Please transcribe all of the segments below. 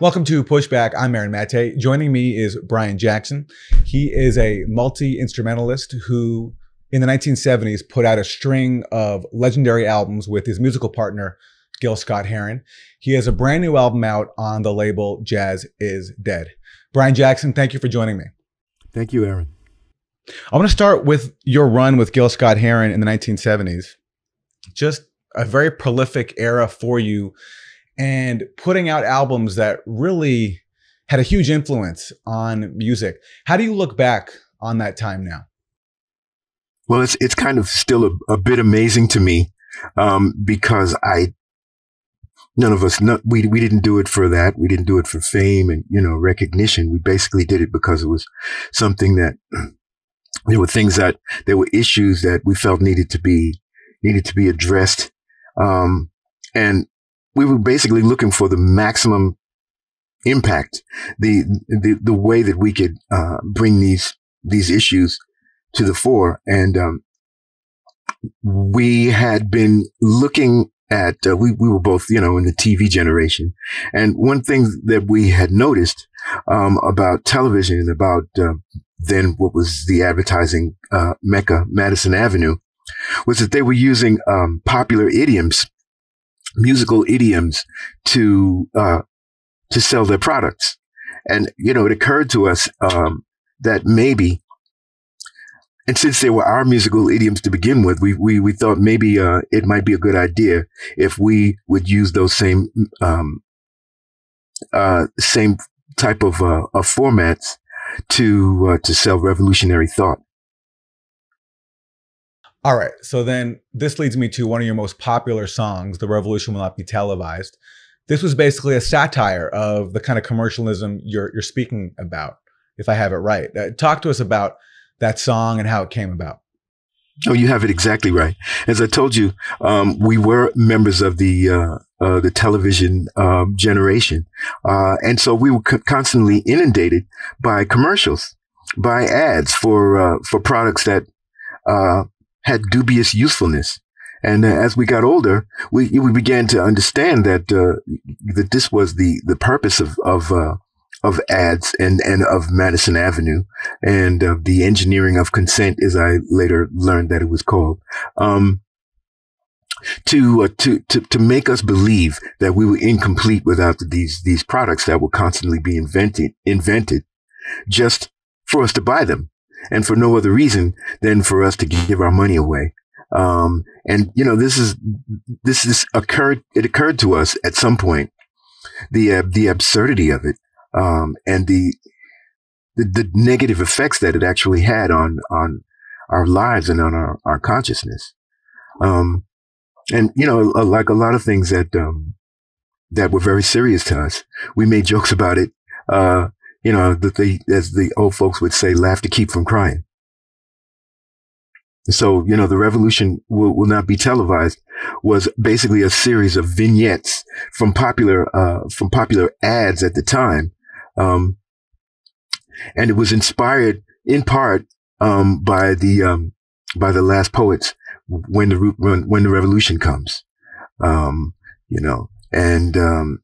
Welcome to Pushback. I'm Aaron Mate. Joining me is Brian Jackson. He is a multi instrumentalist who, in the 1970s, put out a string of legendary albums with his musical partner, Gil Scott Heron. He has a brand new album out on the label Jazz is Dead. Brian Jackson, thank you for joining me. Thank you, Aaron. I want to start with your run with Gil Scott Heron in the 1970s. Just a very prolific era for you and putting out albums that really had a huge influence on music. How do you look back on that time now? Well, it's it's kind of still a, a bit amazing to me um, because I none of us not, we we didn't do it for that. We didn't do it for fame and you know recognition. We basically did it because it was something that there were things that there were issues that we felt needed to be needed to be addressed. Um, and we were basically looking for the maximum impact, the the, the way that we could uh, bring these these issues to the fore. And um, we had been looking at uh, we we were both you know in the TV generation, and one thing that we had noticed um, about television and about uh, then what was the advertising uh, mecca Madison Avenue was that they were using um, popular idioms musical idioms to uh, to sell their products. And you know, it occurred to us um, that maybe, and since they were our musical idioms to begin with, we we we thought maybe uh, it might be a good idea if we would use those same um, uh, same type of uh, of formats to uh, to sell revolutionary thought. All right. So then this leads me to one of your most popular songs, The Revolution Will Not Be Televised. This was basically a satire of the kind of commercialism you're, you're speaking about, if I have it right. Uh, talk to us about that song and how it came about. Oh, you have it exactly right. As I told you, um, we were members of the uh, uh, the television um, generation, uh, and so we were co- constantly inundated by commercials, by ads for uh, for products that uh, had dubious usefulness. And uh, as we got older, we we began to understand that uh, that this was the the purpose of of uh, of ads and and of Madison Avenue and of the engineering of consent, as I later learned that it was called. Um, to, uh, to to to make us believe that we were incomplete without these these products that were constantly being invented invented, just for us to buy them and for no other reason than for us to give our money away. Um, and you know, this is, this is occurred, it occurred to us at some point, the, uh, the absurdity of it, um, and the, the, the negative effects that it actually had on, on our lives and on our, our consciousness. Um, and you know, like a lot of things that, um, that were very serious to us, we made jokes about it. Uh, you know, that they, as the old folks would say, laugh to keep from crying. So, you know, the revolution will, will not be televised was basically a series of vignettes from popular, uh, from popular ads at the time. Um, and it was inspired in part, um, by the, um, by the last poets when the, when, when the revolution comes. Um, you know, and, um,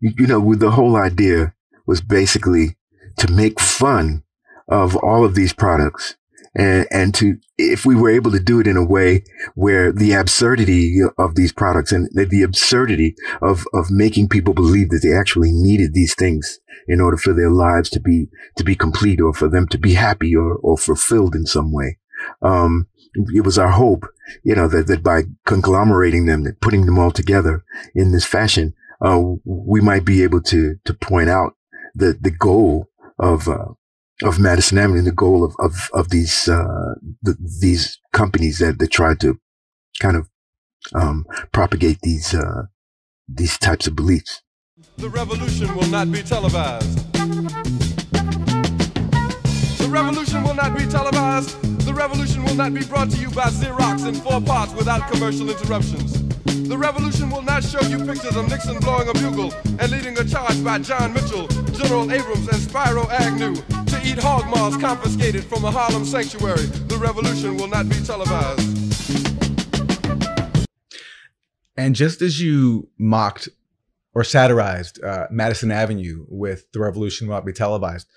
you, you know, with the whole idea was basically to make fun of all of these products and, and to, if we were able to do it in a way where the absurdity of these products and the, absurdity of, of making people believe that they actually needed these things in order for their lives to be, to be complete or for them to be happy or, or fulfilled in some way. Um, it was our hope, you know, that, that by conglomerating them, that putting them all together in this fashion, uh, we might be able to, to point out the the goal of uh, of Madison Avenue, the goal of of of these uh, the, these companies that that try to kind of um, propagate these uh, these types of beliefs. The revolution will not be televised. The revolution will not be televised. The revolution will not be brought to you by Xerox in four parts without commercial interruptions. The revolution will not show you pictures of Nixon blowing a bugle and leading a charge by John Mitchell, General Abrams, and Spiro Agnew to eat hog maws confiscated from a Harlem sanctuary. The revolution will not be televised. And just as you mocked or satirized uh, Madison Avenue with "The Revolution Will Not Be Televised."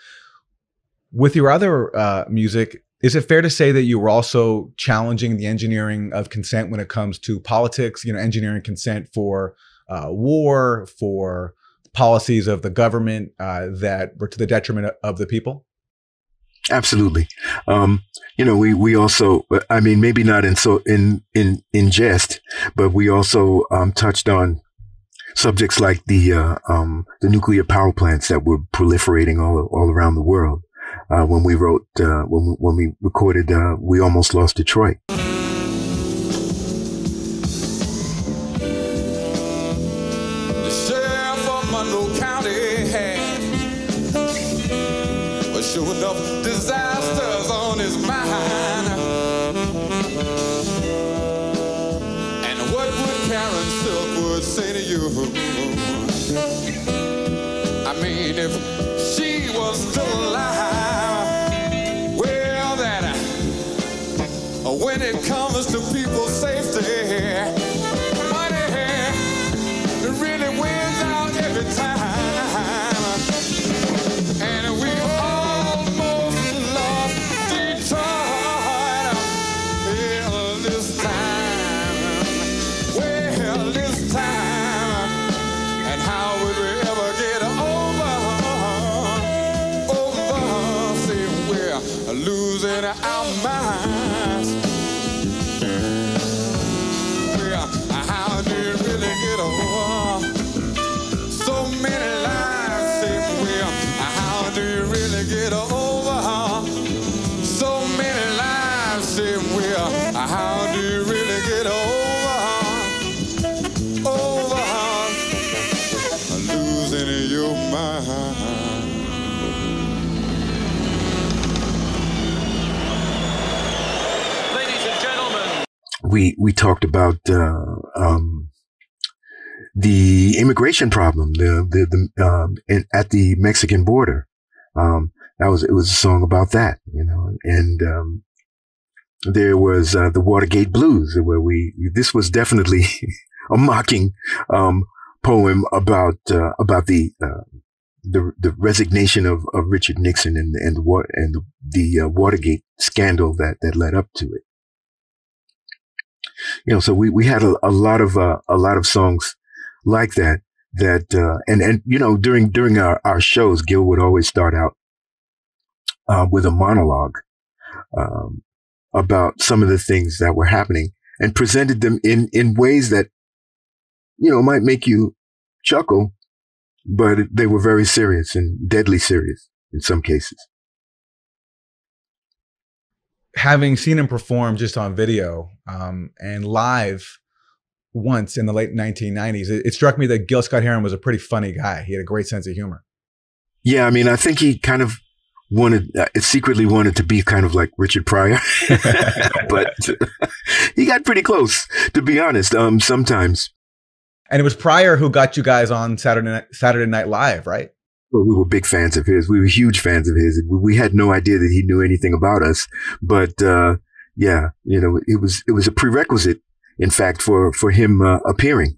With your other uh, music, is it fair to say that you were also challenging the engineering of consent when it comes to politics? You know, engineering consent for uh, war, for policies of the government uh, that were to the detriment of the people? Absolutely. Um, you know, we, we also, I mean, maybe not in so in in in jest, but we also um, touched on subjects like the uh, um, the nuclear power plants that were proliferating all all around the world. Uh, when we wrote, uh, when when we recorded, uh, we almost lost Detroit. About uh, um, the immigration problem, the the, the um, in, at the Mexican border. Um, that was it was a song about that, you know, and um, there was uh, the Watergate Blues, where we this was definitely a mocking um, poem about uh, about the uh, the the resignation of, of Richard Nixon and and the and the, the uh, Watergate scandal that that led up to it you know, so we, we had a, a lot of, uh, a lot of songs like that, that, uh, and, and, you know, during, during our, our shows, Gil would always start out, uh, with a monologue, um, about some of the things that were happening and presented them in, in ways that, you know, might make you chuckle, but they were very serious and deadly serious in some cases having seen him perform just on video um, and live once in the late 1990s, it, it, struck me that Gil Scott Heron was a pretty funny guy. He had a great sense of humor. Yeah, I mean, I think he kind of wanted, uh, secretly wanted to be kind of like Richard Pryor, but he got pretty close, to be honest. Um, sometimes. And it was Pryor who got you guys on Saturday Night, Saturday Night Live, right? Well, we were big fans of his. We were huge fans of his. We had no idea that he knew anything about us, but uh, yeah, you know, it was it was a prerequisite, in fact, for for him uh, appearing,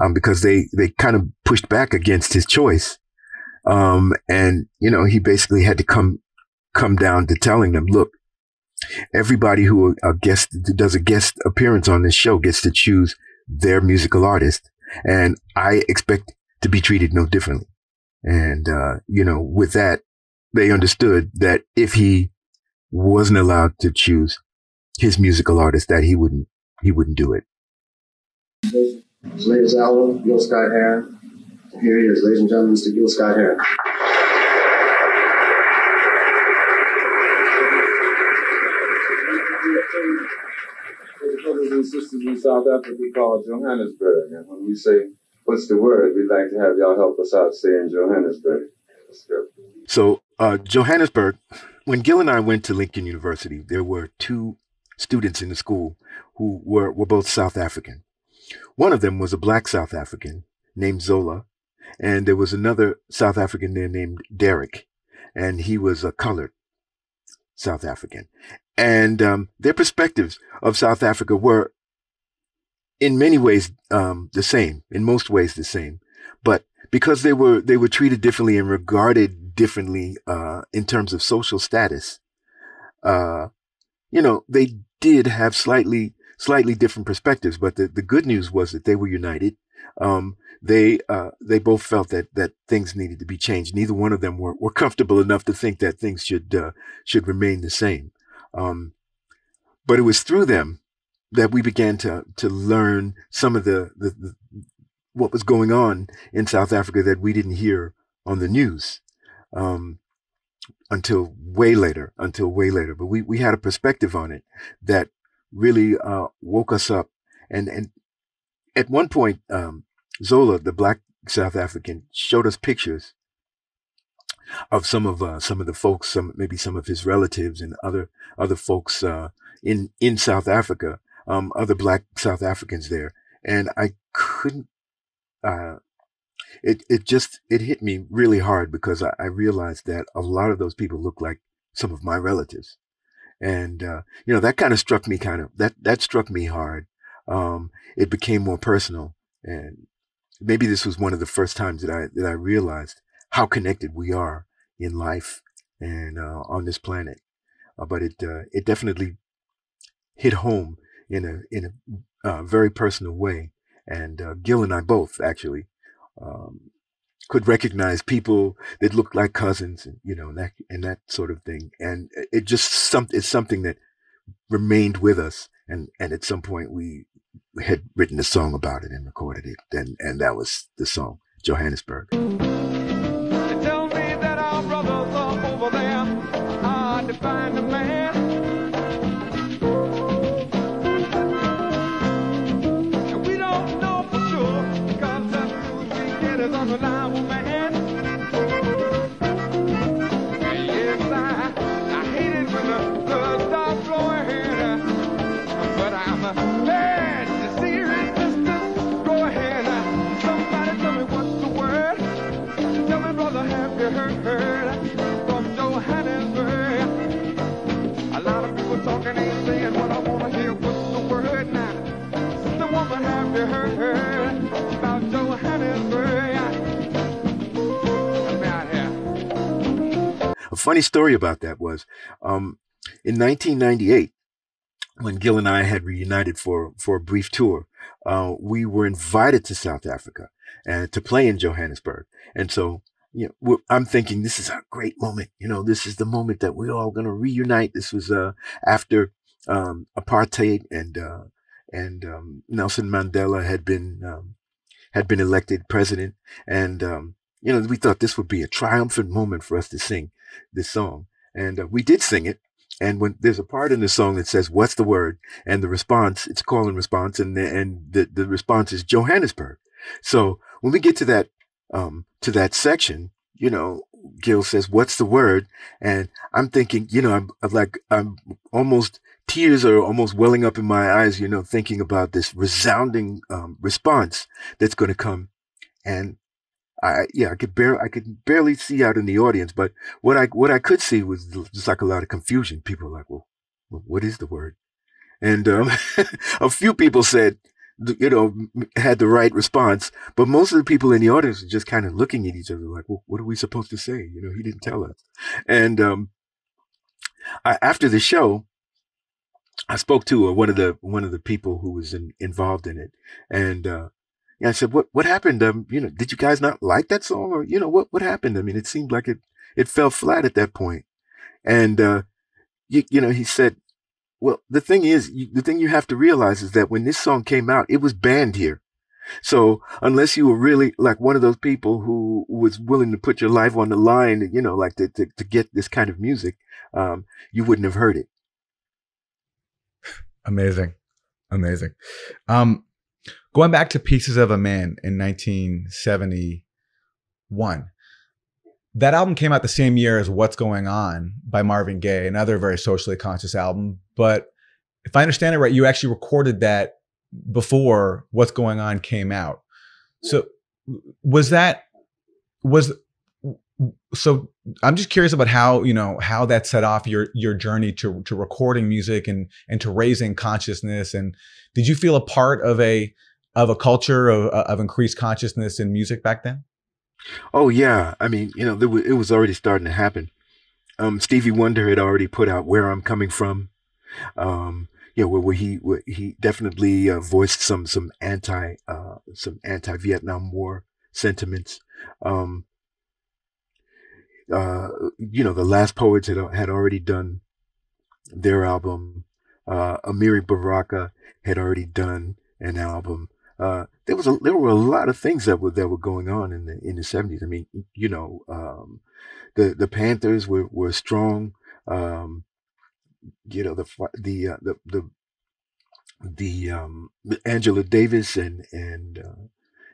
um, because they they kind of pushed back against his choice, um, and you know, he basically had to come come down to telling them, look, everybody who a guest does a guest appearance on this show gets to choose their musical artist, and I expect to be treated no differently. And, uh, you know, with that, they understood that if he wasn't allowed to choose his musical artist, that he wouldn't, he wouldn't do it. His latest album, Gil Scott Heron. Here he is, ladies and gentlemen, Mr. Gil Scott Heron. brothers and sisters in South Africa called Johannesburg. And when we say what's the word? We'd like to have y'all help us out stay in Johannesburg. So, uh, Johannesburg, when Gil and I went to Lincoln University, there were two students in the school who were, were both South African. One of them was a black South African named Zola, and there was another South African there named Derek, and he was a colored South African. And um, their perspectives of South Africa were in many ways um, the same, in most ways the same. but because they were they were treated differently and regarded differently uh, in terms of social status, uh, you know, they did have slightly slightly different perspectives. But the, the good news was that they were united. Um, they uh, they both felt that that things needed to be changed. Neither one of them were, were comfortable enough to think that things should uh, should remain the same. Um, but it was through them that we began to to learn some of the, the, the what was going on in South Africa that we didn't hear on the news um, until way later. Until way later, but we we had a perspective on it that really uh, woke us up. And and at one point, um, Zola, the black South African, showed us pictures of some of uh, some of the folks, some maybe some of his relatives and other other folks uh, in in South Africa, um, other black South Africans there, and I couldn't. Uh, it it just it hit me really hard because I, I realized that a lot of those people look like some of my relatives, and uh, you know that kind of struck me kind of that that struck me hard. Um, it became more personal, and maybe this was one of the first times that I that I realized how connected we are in life and uh, on this planet. Uh, but it uh, it definitely hit home in a in a uh, very personal way. And uh, Gil and I both actually um, could recognize people that looked like cousins, and, you know, and that and that sort of thing. And it just some it's something that remained with us. And and at some point we had written a song about it and recorded it, and and that was the song Johannesburg. A funny story about that was um, in 1998, when Gil and I had reunited for, for a brief tour, uh, we were invited to South Africa and to play in Johannesburg. And so, you know, I'm thinking this is a great moment. You know, this is the moment that we're all going to reunite. This was uh, after um, apartheid and uh, and um, Nelson Mandela had been um, had been elected president, and um, you know we thought this would be a triumphant moment for us to sing this song, and uh, we did sing it. And when there's a part in the song that says, "What's the word?" and the response, it's call and response, and the, and the the response is Johannesburg. So when we get to that um, to that section, you know, Gil says, "What's the word?" and I'm thinking, you know, I'm, I'm like I'm almost tears are almost welling up in my eyes, you know, thinking about this resounding um, response that's going to come. And I, yeah, I could barely, I could barely see out in the audience, but what I, what I could see was just like a lot of confusion. People were like, well, what is the word? And um, a few people said, you know, had the right response, but most of the people in the audience were just kind of looking at each other like, well, what are we supposed to say? You know, he didn't tell us. And um, I, after the show, I spoke to uh, one of the one of the people who was in, involved in it, and uh, I said, "What what happened? Um, you know, did you guys not like that song, or you know, what what happened? I mean, it seemed like it it fell flat at that point." And uh, you you know, he said, "Well, the thing is, you, the thing you have to realize is that when this song came out, it was banned here. So unless you were really like one of those people who was willing to put your life on the line, you know, like to to, to get this kind of music, um, you wouldn't have heard it." Amazing. Amazing. Um, going back to Pieces of a Man in 1971, that album came out the same year as What's Going On by Marvin Gaye, another very socially conscious album. But if I understand it right, you actually recorded that before What's Going On came out. So was that was so I'm just curious about how you know how that set off your your journey to to recording music and and to raising consciousness and did you feel a part of a of a culture of, of increased consciousness in music back then? Oh yeah, I mean, you know, was, it was already starting to happen. Um, Stevie Wonder had already put out "Where I'm Coming From." Um, you know, where, where he where he definitely uh, voiced some some anti uh, some anti Vietnam War sentiments. Um, uh, you know, the Last Poets had had already done their album. Uh, Amiri Baraka had already done an album. Uh, there was a, there were a lot of things that were that were going on in the in the seventies. I mean, you know, um, the the Panthers were were strong. Um, you know the the uh, the the the um, Angela Davis and and uh,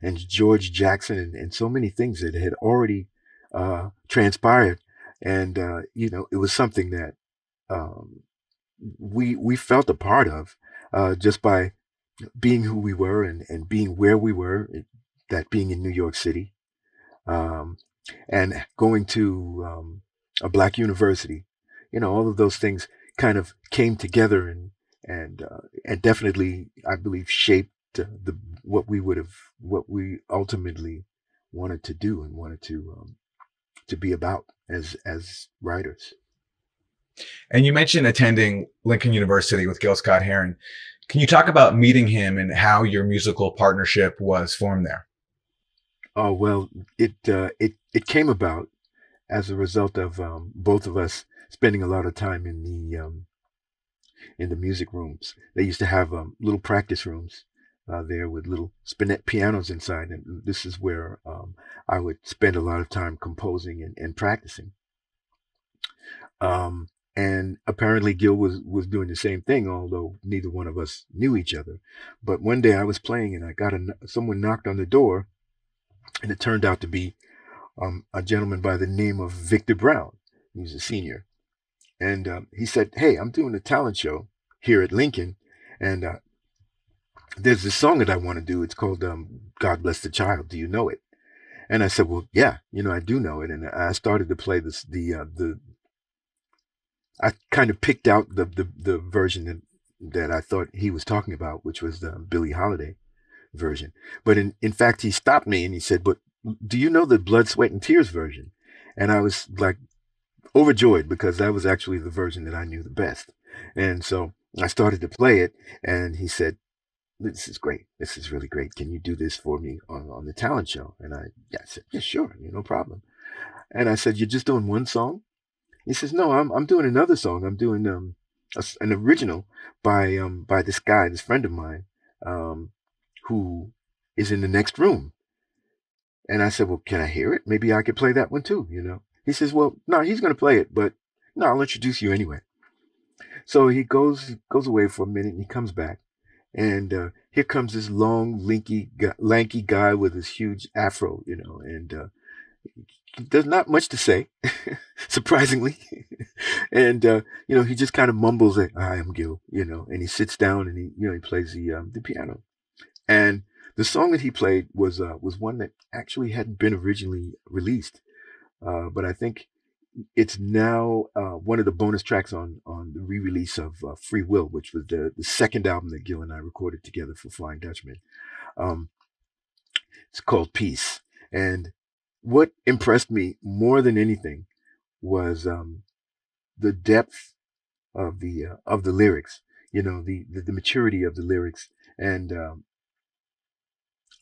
and George Jackson and, and so many things that had already uh, transpired, and uh, you know it was something that um, we we felt a part of uh, just by being who we were and, and being where we were, that being in New York City, um, and going to um, a black university, you know, all of those things kind of came together and and uh, and definitely, I believe, shaped the what we would have, what we ultimately wanted to do and wanted to um, to be about as as writers. And you mentioned attending Lincoln University with Gil Scott Heron. Can you talk about meeting him and how your musical partnership was formed there? Oh well, it uh, it it came about as a result of um, both of us spending a lot of time in the um, in the music rooms. They used to have um, little practice rooms uh, there with little spinet pianos inside, and this is where um, I would spend a lot of time composing and, and practicing. Um, and apparently Gil was was doing the same thing, although neither one of us knew each other. But one day I was playing, and I got a someone knocked on the door, and it turned out to be um, a gentleman by the name of Victor Brown. He was a senior, and um, he said, "Hey, I'm doing a talent show here at Lincoln, and uh, there's this song that I want to do. It's called um, God Bless the Child. Do you know it?" And I said, "Well, yeah, you know, I do know it." And I started to play this the uh, the I kind of picked out the the, the version that, that I thought he was talking about, which was the Billie Holiday version. But in, in fact, he stopped me and he said, But do you know the Blood, Sweat, and Tears version? And I was like overjoyed because that was actually the version that I knew the best. And so I started to play it and he said, this is great. This is really great. Can you do this for me on, on the talent show? And I, yeah, I said, yeah, sure. No problem. And I said, you're just doing one song? He says, "No, I'm I'm doing another song. I'm doing um a, an original by um by this guy, this friend of mine, um, who is in the next room." And I said, "Well, can I hear it? Maybe I could play that one too." You know. He says, "Well, no, he's going to play it, but no, I'll introduce you anyway." So he goes goes away for a minute and he comes back, and uh, here comes this long, lanky, lanky guy with this huge afro, you know, and uh, there's not much to say, surprisingly. and, uh, you know, he just kind of mumbles, like, I am Gil, you know, and he sits down and he, you know, he plays the, um, the piano. And the song that he played was, uh, was one that actually hadn't been originally released. Uh, but I think it's now, uh, one of the bonus tracks on, on the re-release of uh, Free Will, which was the, the second album that Gil and I recorded together for Flying Dutchman. Um, it's called Peace. And what impressed me more than anything was um, the depth of the uh, of the lyrics. You know, the, the, the maturity of the lyrics, and um,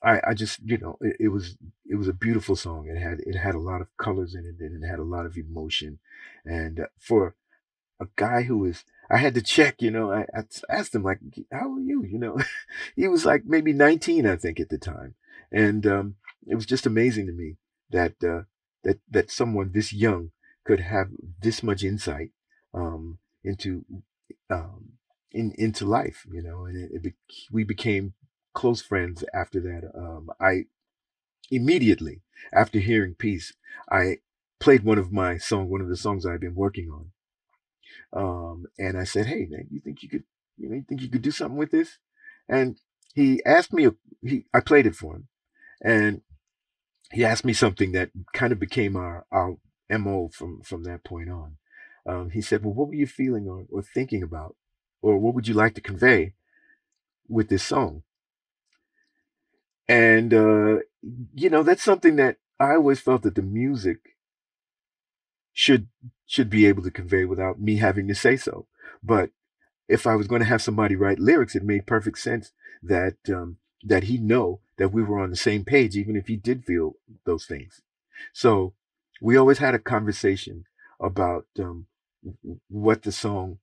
I I just you know it, it, was it was a beautiful song. It had it had a lot of colors in it, and it had a lot of emotion. And uh, for a guy who is I had to check, you know, I, I asked him like, "How are you?" You know, he was like maybe 19, I think, at the time, and um, it was just amazing to me that uh, that that someone this young could have this much insight um, into um, in into life, you know, and it, it be, we became close friends after that. Um, I immediately after hearing Peace, I played one of my song, one of the songs I've been working on, um, and I said, "Hey, man, you think you could, you know, you think you could do something with this?" And he asked me, he I played it for him, and he asked me something that kind of became our, our MO from, from that point on. Um, he said, Well, what were you feeling or, or thinking about? Or what would you like to convey with this song? And uh, you know that's something that I always felt that the music should should be able to convey without me having to say so. But if I was going to have somebody write lyrics, it made perfect sense that um, that he know that we were on the same page, even if he did feel those things. So we always had a conversation about um, what the song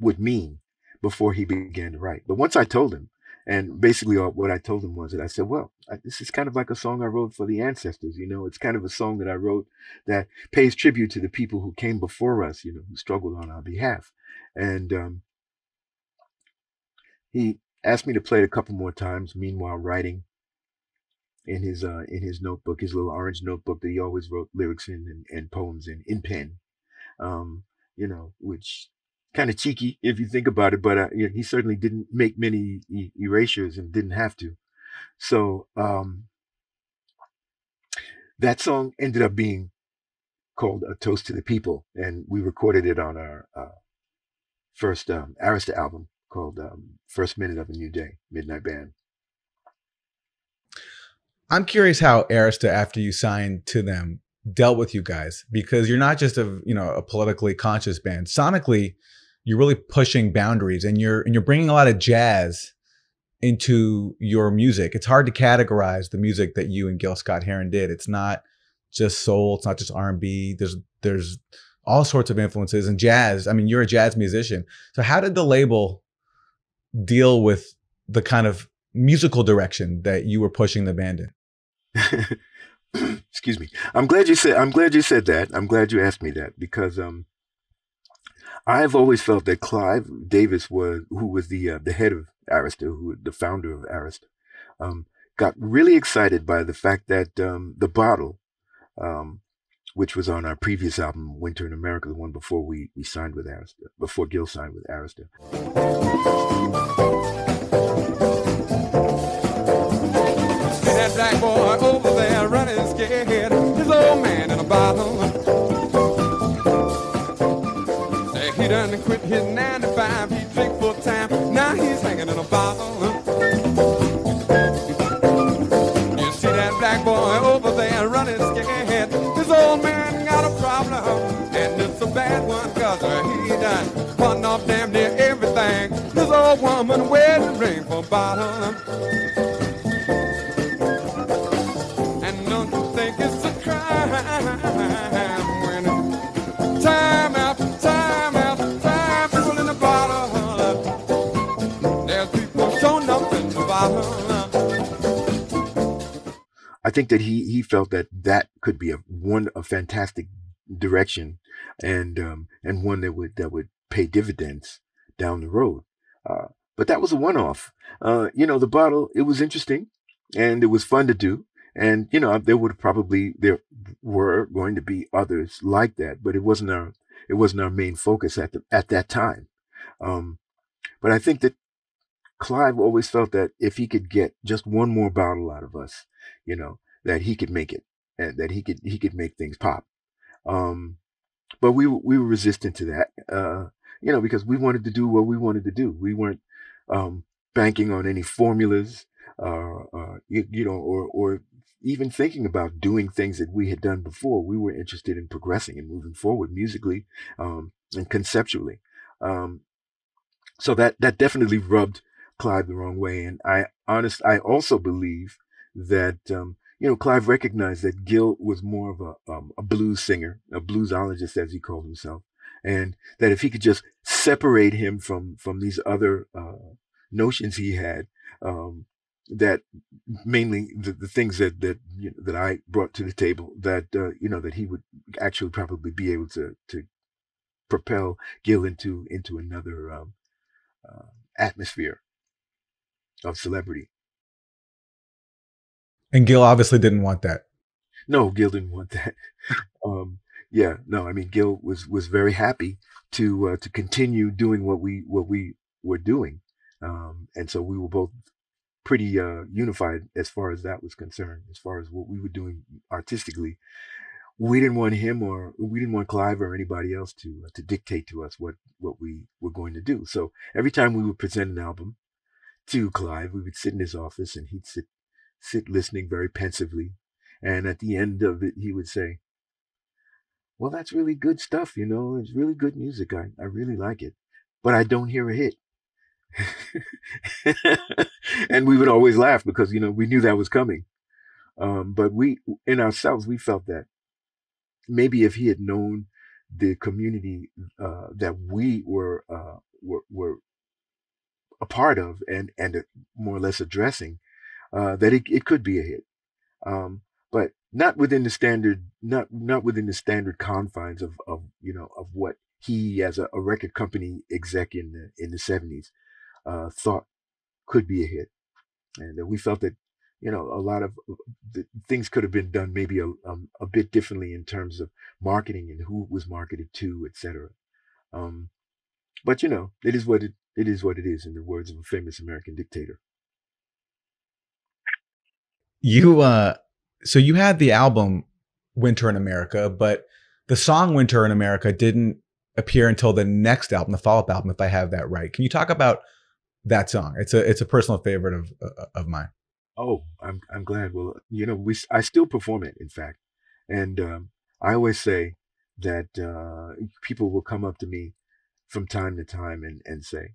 would mean before he began to write. But once I told him, and basically what I told him was that I said, well, this is kind of like a song I wrote for the ancestors. You know, it's kind of a song that I wrote that pays tribute to the people who came before us, you know, who struggled on our behalf. And um, he asked me to play it a couple more times, meanwhile writing in his uh, in his notebook, his little orange notebook that he always wrote lyrics in and, and poems in in pen. Um, you know, which kind of cheeky if you think about it, but uh, he certainly didn't make many e- erasures and didn't have to. So um, that song ended up being called "A Toast to the People," and we recorded it on our uh, first um, Arista album called um, First Minute of a New Day, Midnight Band. I'm curious how Arista, after you signed to them, dealt with you guys because you're not just a you know a politically conscious band. Sonically, you're really pushing boundaries and you're and you're bringing a lot of jazz into your music. It's hard to categorize the music that you and Gil Scott Heron did. It's not just soul. It's not just R&B. There's there's all sorts of influences and jazz. I mean, you're a jazz musician. So how did the label deal with the kind of musical direction that you were pushing the band in? Excuse me. I'm glad you said I'm glad you said that. I'm glad you asked me that because um I've always felt that Clive Davis was, who was the uh, the head of Arista, who the founder of Arista, um, got really excited by the fact that um, the bottle, um, which was on our previous album, Winter in America, the one before we we signed with Arista, before Gil signed with Arista. Done quit his 95. He drink full time. Now he's hanging in a bottle. You see that black boy over there running scared. His old man got a problem. And it's a bad one cause he done putting off damn near everything. His old woman wears a ring for bottle. Think that he he felt that that could be a one a fantastic direction, and um, and one that would that would pay dividends down the road. Uh, but that was a one off. Uh, you know, the bottle it was interesting, and it was fun to do. And you know, there would probably there were going to be others like that, but it wasn't our it wasn't our main focus at the at that time. Um, but I think that Clive always felt that if he could get just one more bottle out of us, you know, that he could make it and that he could he could make things pop. Um, but we we were resistant to that, uh, you know, because we wanted to do what we wanted to do. We weren't um, banking on any formulas, uh, uh, you, you, know, or or even thinking about doing things that we had done before. We were interested in progressing and moving forward musically um, and conceptually. Um, so that that definitely rubbed Clive the wrong way. And I honest, I also believe that, um, you know, Clive recognized that Gil was more of a, um, a blues singer, a bluesologist, as he called himself. And that if he could just separate him from, from these other, uh, notions he had, um, that mainly the, the things that that you know, that I brought to the table that uh, you know that he would actually probably be able to to propel Gil into into another um, uh, atmosphere of celebrity. And Gil obviously didn't want that. No, Gil didn't want that. um, yeah, no, I mean Gil was was very happy to uh, to continue doing what we what we were doing, um, and so we were both pretty uh, unified as far as that was concerned. As far as what we were doing artistically, we didn't want him or we didn't want Clive or anybody else to uh, to dictate to us what what we were going to do. So every time we would present an album, to Clive. We would sit in his office and he'd sit sit listening very pensively. And at the end of it, he would say, well, that's really good stuff. You know, it's really good music. I, I really like it, but I don't hear a hit. and we would always laugh because, you know, we knew that was coming. Um, but we, in ourselves, we felt that maybe if he had known the community uh, that we were, uh, were, were a part of and and more or less addressing uh, that it, it could be a hit, um, but not within the standard not not within the standard confines of of you know of what he as a, a record company exec in the in the seventies uh, thought could be a hit, and we felt that you know a lot of the things could have been done maybe a, um, a bit differently in terms of marketing and who was marketed to, etc. Um, but you know, it is what it it is what it is, in the words of a famous American dictator. You uh so you had the album Winter in America, but the song Winter in America didn't appear until the next album, the follow-up album, if I have that right. Can you talk about that song? It's a it's a personal favorite of uh, of mine. Oh, I'm I'm glad. Well, you know, we I still perform it, in fact, and um, I always say that uh, people will come up to me from time to time and and say,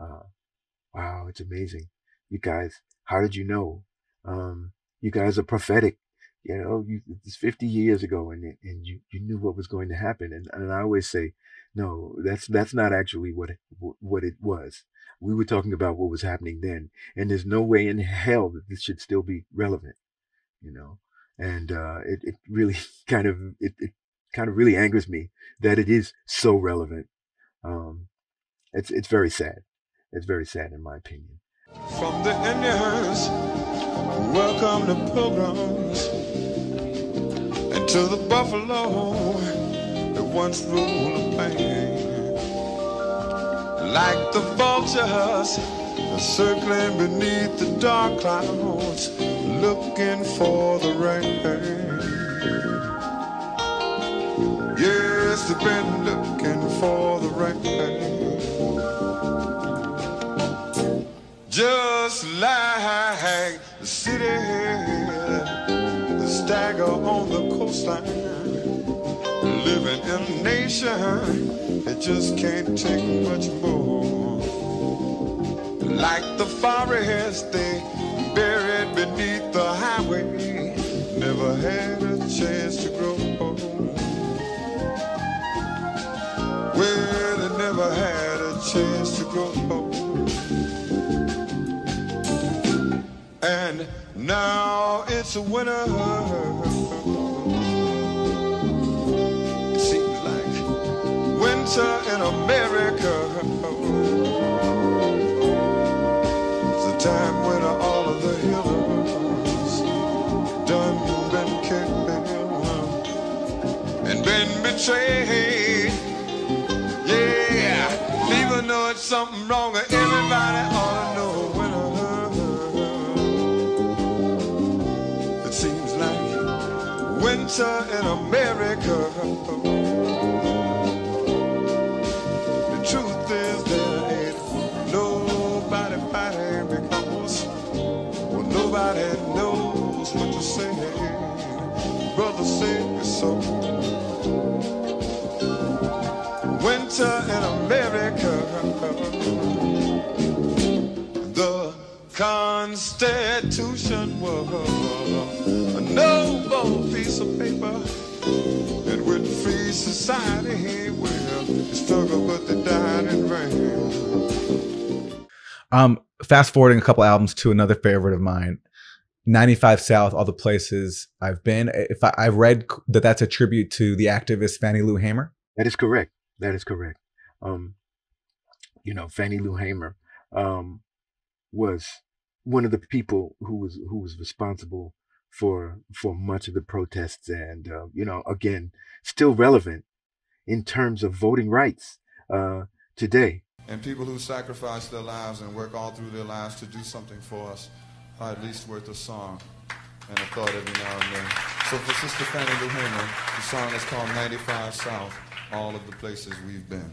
uh, wow, it's amazing. You guys, how did you know? Um, you guys are prophetic. You know, you, it's 50 years ago and, and you, you knew what was going to happen. And, and I always say, no, that's, that's not actually what, what it was. We were talking about what was happening then. And there's no way in hell that this should still be relevant, you know? And, uh, it, it really kind of, it, it kind of really angers me that it is so relevant. Um, it's, it's very sad. It's very sad, in my opinion. From the Indians, welcome the pilgrims, and to the buffalo that once ruled the land. Like the vultures, circling beneath the dark clouds, looking for the rain. They've been looking for the right rain just like the city, the stagger on the coastline, living in a nation that just can't take much more. Like the forest they buried beneath the highway, never had a chance to grow. Well, they never had a chance to. And now it's winter. Seems like winter in America. It's a time when all of the healers done been and been betrayed. Something wrong, with everybody ought to know. When it seems like winter in America. The truth is there ain't nobody fighting because well nobody knows what to say. Brother sing so. Winter in America. The Constitution was a noble piece of paper. And with free society, well, they struggle, but they died in vain. Um, fast forwarding a couple albums to another favorite of mine, 95 South, all the places I've been. If I, I read that that's a tribute to the activist Fannie Lou Hamer. That is correct. That is correct. Um, you know, Fannie Lou Hamer um, was one of the people who was who was responsible for for much of the protests and uh, you know again still relevant in terms of voting rights uh, today. And people who sacrifice their lives and work all through their lives to do something for us are at least worth a song and a thought every now and then. So for sister fannie lou hamer the song is called 95 south all of the places we've been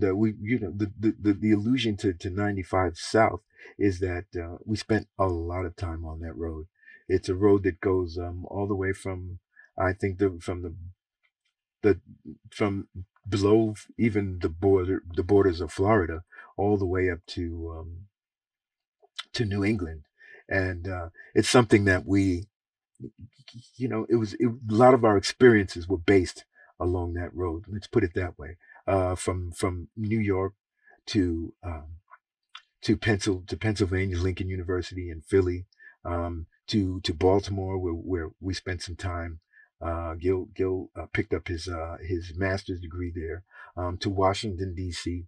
And uh, we, you know, the, the, the, the allusion to, to 95 South is that uh, we spent a lot of time on that road. It's a road that goes um, all the way from, I think, the from the the from below even the border the borders of Florida all the way up to um, to New England, and uh, it's something that we, you know, it was it, a lot of our experiences were based along that road. Let's put it that way. Uh, from from New York to um, to Pencil to Pennsylvania, Lincoln University in Philly, um, to to Baltimore, where where we spent some time. Uh, Gil Gil uh, picked up his uh, his master's degree there. Um, to Washington D.C.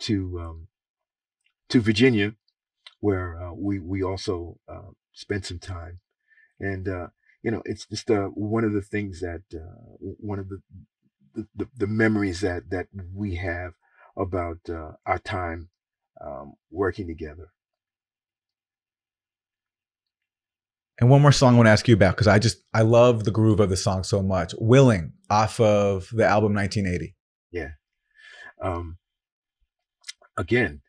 to um, to Virginia, where uh, we we also uh, spent some time, and uh, you know it's just one of the things that one of the the, the memories that that we have about uh, our time um, working together. And one more song I want to ask you about because I just I love the groove of the song so much. Willing off of the album 1980. Yeah. Um, again,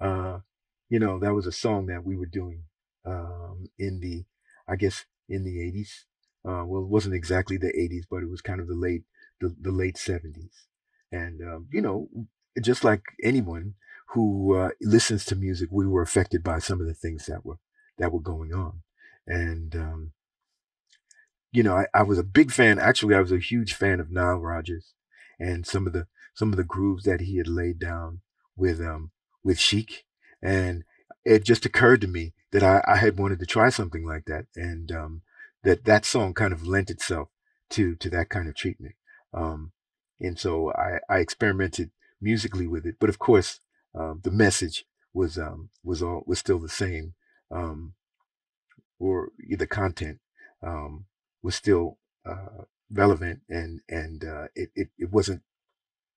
uh, you know, that was a song that we were doing um, in the, I guess, in the 80s. Uh, well, it wasn't exactly the 80s, but it was kind of the late, the, the late 70s. And, um, you know, just like anyone who uh, listens to music, we were affected by some of the things that were that were going on. And um, you know, I, I was a big fan. Actually, I was a huge fan of Nile Rodgers and some of the some of the grooves that he had laid down with um with Chic. And it just occurred to me that I, I had wanted to try something like that, and um, that that song kind of lent itself to to that kind of treatment. Um, and so I, I experimented musically with it, but of course, um, the message was um, was all was still the same, um, or the content um, was still uh, relevant, and and uh, it, it it wasn't.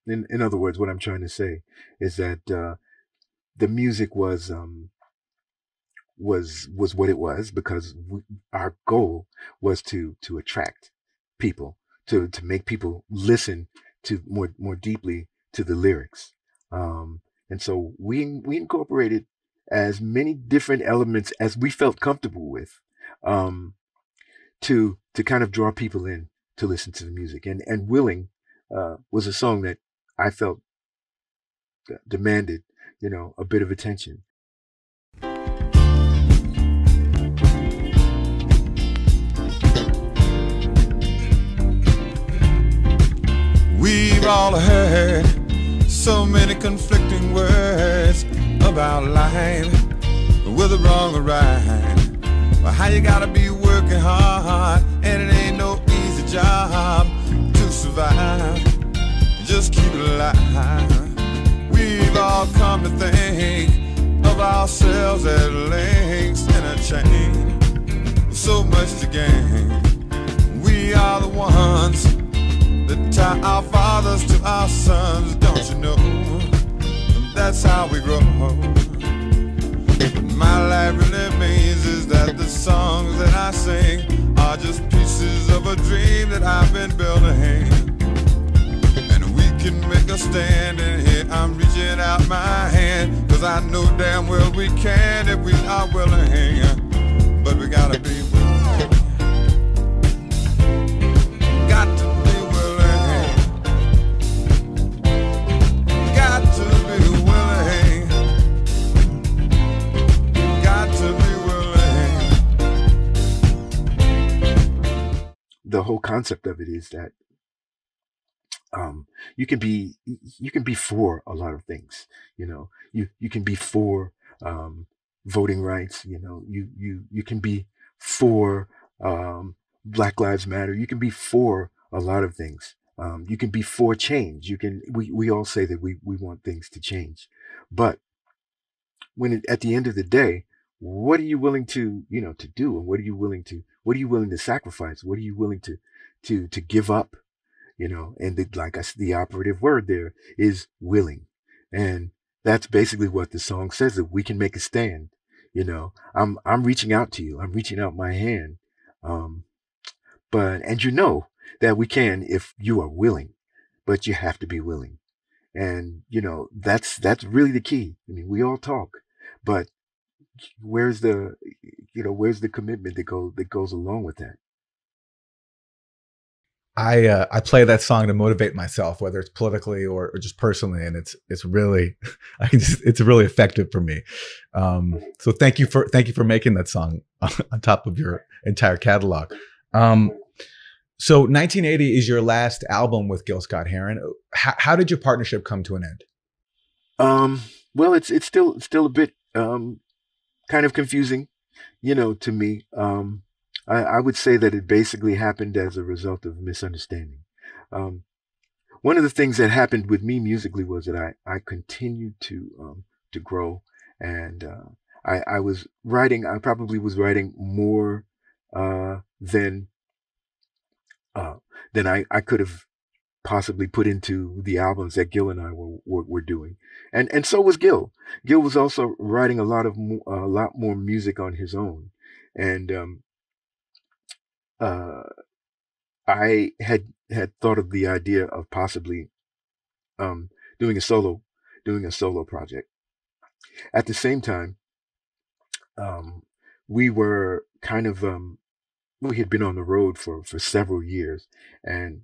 In in other words, what I'm trying to say is that uh, the music was um, was was what it was because we, our goal was to to attract people to to make people listen to more more deeply to the lyrics. Um, and so we we incorporated as many different elements as we felt comfortable with um, to to kind of draw people in to listen to the music. And and willing uh, was a song that I felt demanded you know a bit of attention We've all heard so many conflicting words about life, whether wrong or right. Or how you gotta be working hard, and it ain't no easy job to survive. Just keep it alive. We've all come to think of ourselves as links in a chain, so much to gain. We are the ones that tie our fathers to our sons, don't you know? That's how we grow. My life really means is that the songs that I sing are just pieces of a dream that I've been building And we can make a stand and here I'm reaching out my hand Cause I know damn well we can if we are willing But we gotta be willing The whole concept of it is that um, you can be you can be for a lot of things. You know, you you can be for um, voting rights. You know, you you you can be for um, Black Lives Matter. You can be for a lot of things. Um, you can be for change. You can. We we all say that we we want things to change, but when it, at the end of the day, what are you willing to you know to do, and what are you willing to what are you willing to sacrifice? What are you willing to to to give up? you know, and the, like I the operative word there is willing. And that's basically what the song says that we can make a stand. You know, I'm, I'm reaching out to you. I'm reaching out my hand. Um, but, and you know that we can if you are willing, but you have to be willing. And, you know, that's, that's really the key. I mean, we all talk, but where's the, you know, where's the commitment that goes, that goes along with that? I uh, I play that song to motivate myself, whether it's politically or, or just personally, and it's it's really I can just it's really effective for me. Um, so thank you for thank you for making that song on top of your entire catalog. Um, so 1980 is your last album with Gil Scott Heron. How, how did your partnership come to an end? Um, well, it's it's still still a bit um, kind of confusing, you know, to me. Um, I, I would say that it basically happened as a result of misunderstanding. Um, one of the things that happened with me musically was that I, I continued to um, to grow, and uh, I, I was writing. I probably was writing more uh, than uh, than I, I could have possibly put into the albums that Gil and I were, were, were doing, and and so was Gil. Gil was also writing a lot of a lot more music on his own, and um, uh, I had had thought of the idea of possibly um, doing a solo doing a solo project. At the same time, um, we were kind of um, we had been on the road for for several years, and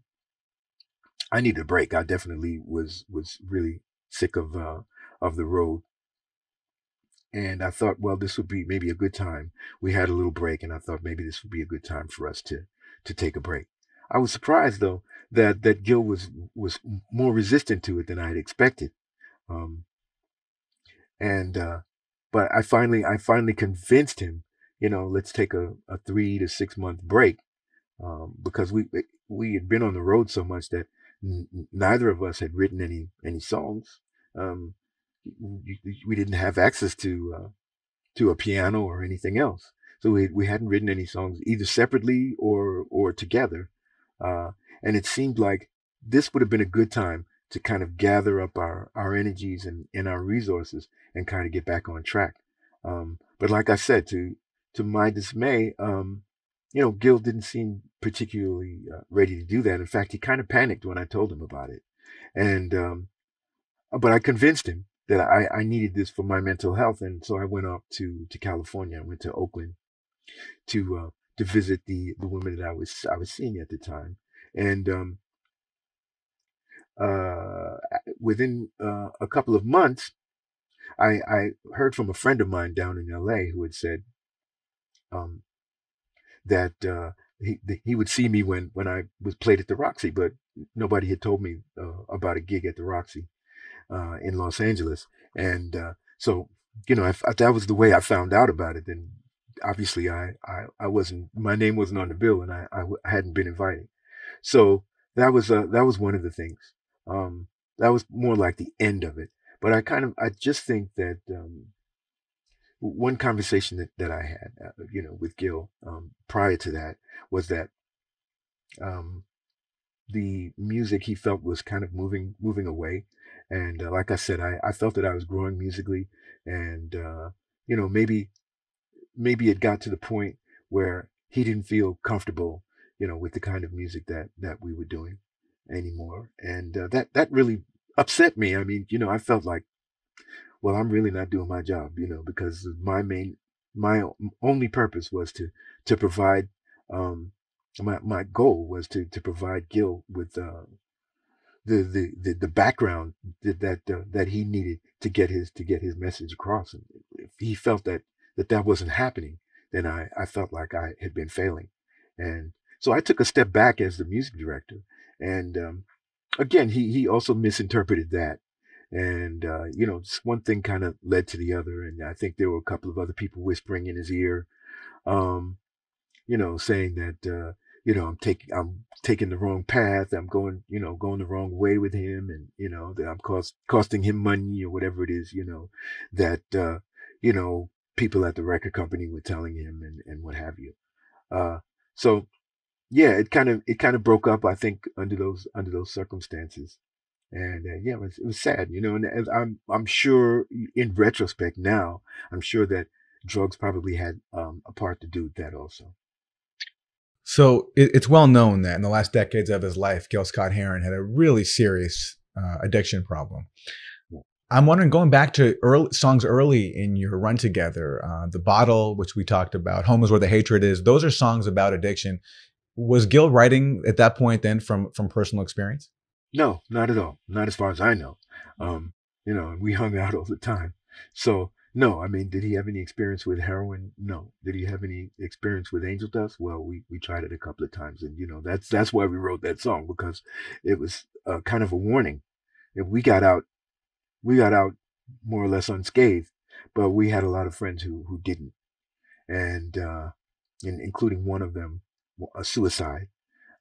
I needed a break. I definitely was was really sick of uh, of the road and I thought, well, this would be maybe a good time. We had a little break, and I thought maybe this would be a good time for us to to take a break. I was surprised though that that Gil was was more resistant to it than I had expected. Um, and uh, but I finally I finally convinced him, you know, let's take a, a three to six month break um, because we we had been on the road so much that neither of us had written any any songs. Um, we didn't have access to uh, to a piano or anything else. So we we hadn't written any songs either separately or or together, uh, and it seemed like this would have been a good time to kind of gather up our our energies and, and our resources and kind of get back on track. Um, but like I said, to to my dismay, um, you know, Gil didn't seem particularly uh, ready to do that. In fact, he kind of panicked when I told him about it, and um, but I convinced him that I, I needed this for my mental health. And so I went up to, to California. I went to Oakland to, uh, to visit the, the woman that I was, I was seeing at the time. And, um, uh, within, uh, a couple of months, I, I heard from a friend of mine down in LA who had said, um, that, uh, he, he would see me when, when I was played at the Roxy, but nobody had told me uh, about a gig at the Roxy uh, in Los Angeles. And uh, so, you know, that was the way I found out about it, then obviously I, I, I wasn't, my name wasn't on the bill and I, I, I hadn't been invited. So that was, uh, that was one of the things. Um, that was more like the end of it. but I kind of I just think that um, one conversation that, that I had, uh, you know, with Gil um, prior to that was that um, the music he felt was kind of moving moving away, and uh, like I said, I, I felt that I was growing musically, and uh, you know maybe maybe it got to the point where he didn't feel comfortable, you know, with the kind of music that that we were doing anymore, and uh, that that really upset me. I mean, you know, I felt like, well, I'm really not doing my job, you know, because my main my only purpose was to to provide um my my goal was to to provide Gil with uh the the the, the background that that, uh, that he needed to get his to get his message across. And if he felt that that that wasn't happening then I I felt like I had been failing. And so I took a step back as the music director. And um again he he also misinterpreted that and uh, you know just one thing kind of led to the other and i think there were a couple of other people whispering in his ear um, you know saying that uh, you know i'm taking i'm taking the wrong path i'm going you know going the wrong way with him and you know that i'm cost, costing him money or whatever it is you know that uh, you know people at the record company were telling him and and what have you uh, so yeah, it kind of it kind of broke up. I think under those under those circumstances, and uh, yeah, it was, it was sad, you know. And I'm I'm sure in retrospect now, I'm sure that drugs probably had um, a part to do with that also. So it, it's well known that in the last decades of his life, Gil Scott Heron had a really serious uh, addiction problem. I'm wondering, going back to early songs early in your run together, uh, "The Bottle," which we talked about, "Home is Where the Hatred Is." Those are songs about addiction was Gil writing at that point then from from personal experience? No, not at all. Not as far as I know. Um, you know, we hung out all the time. So no, I mean, did he have any experience with heroin? No. Did he have any experience with angel dust? Well, we we tried it a couple of times, and you know, that's that's why we wrote that song because it was uh, kind of a warning. If we got out, we got out more or less unscathed, but we had a lot of friends who who didn't, and uh, and including one of them a suicide.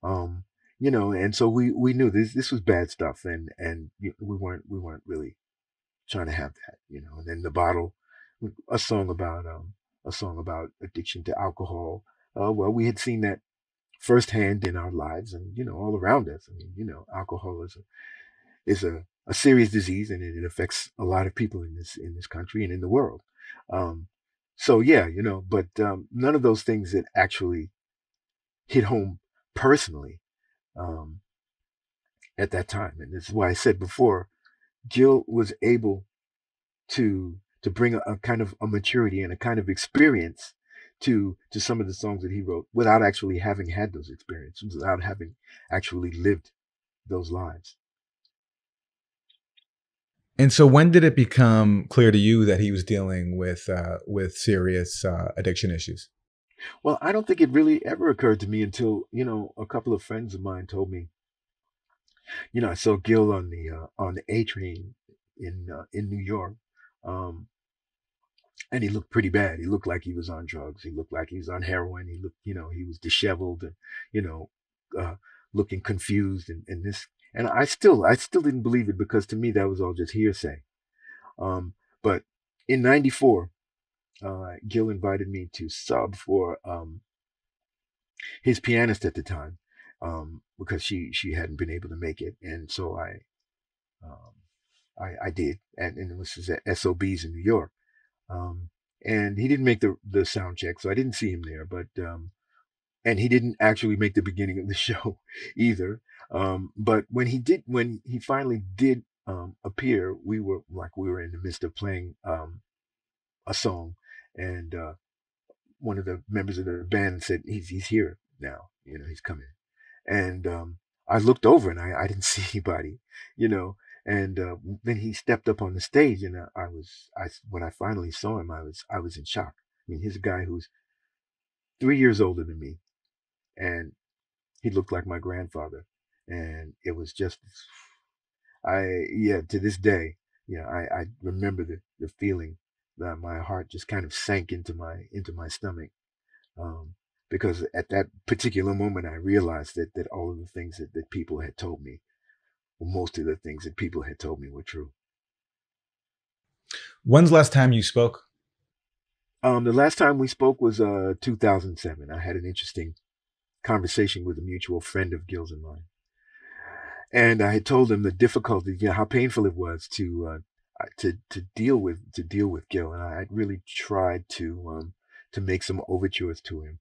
Um, you know, and so we we knew this this was bad stuff, and and we weren't we weren't really trying to have that, you know. And then the bottle, a song about um a song about addiction to alcohol. Uh, well, we had seen that firsthand in our lives, and you know, all around us. I mean, you know, alcohol is a is a, a serious disease, and it, it affects a lot of people in this in this country and in the world. Um, so yeah, you know, but um, none of those things that actually hit home personally um, at that time. And this is why I said before, Gil was able to to bring a, a, kind of a maturity and a kind of experience to to some of the songs that he wrote without actually having had those experiences, without having actually lived those lives. And so, when did it become clear to you that he was dealing with uh, with serious uh, addiction issues? Well, I don't think it really ever occurred to me until, you know, a couple of friends of mine told me, you know, I saw Gil on the uh, on the A train in uh, in New York. Um, and he looked pretty bad. He looked like he was on drugs. He looked like he was on heroin. He looked, you know, he was disheveled and, you know, uh, looking confused and, and this. And I still, I still didn't believe it because to me that was all just hearsay. Um, but in '94, uh, Gil invited me to sub for um, his pianist at the time um, because she she hadn't been able to make it, and so I um, I, I, did, and, and this was at SOBs in New York, um, and he didn't make the the sound check, so I didn't see him there, but um, and he didn't actually make the beginning of the show either. Um, but when he did, when he finally did appear, we were like we were in the midst of playing a song and uh, one of the members of the band said, "He's he's here now. You know, he's coming." And um, I looked over and I, I didn't see anybody. You know, and uh, then he stepped up on the stage, and I, was I when I finally saw him, I was I was in shock. I mean, he's a guy who's three years older than me, and he looked like my grandfather, and it was just I yeah to this day, yeah, I I remember the the feeling that my heart just kind of sank into my into my stomach um, because at that particular moment I realized that that all of the things that, that people had told me, well, most of the things that people had told me were true. When's the last time you spoke? Um, the last time we spoke was uh 2007. I had an interesting conversation with a mutual friend of Gil's and mine, and I had told him the difficulty, you know, how painful it was to uh, to to deal with to deal with Gil, and I really tried to um, to make some overtures to him.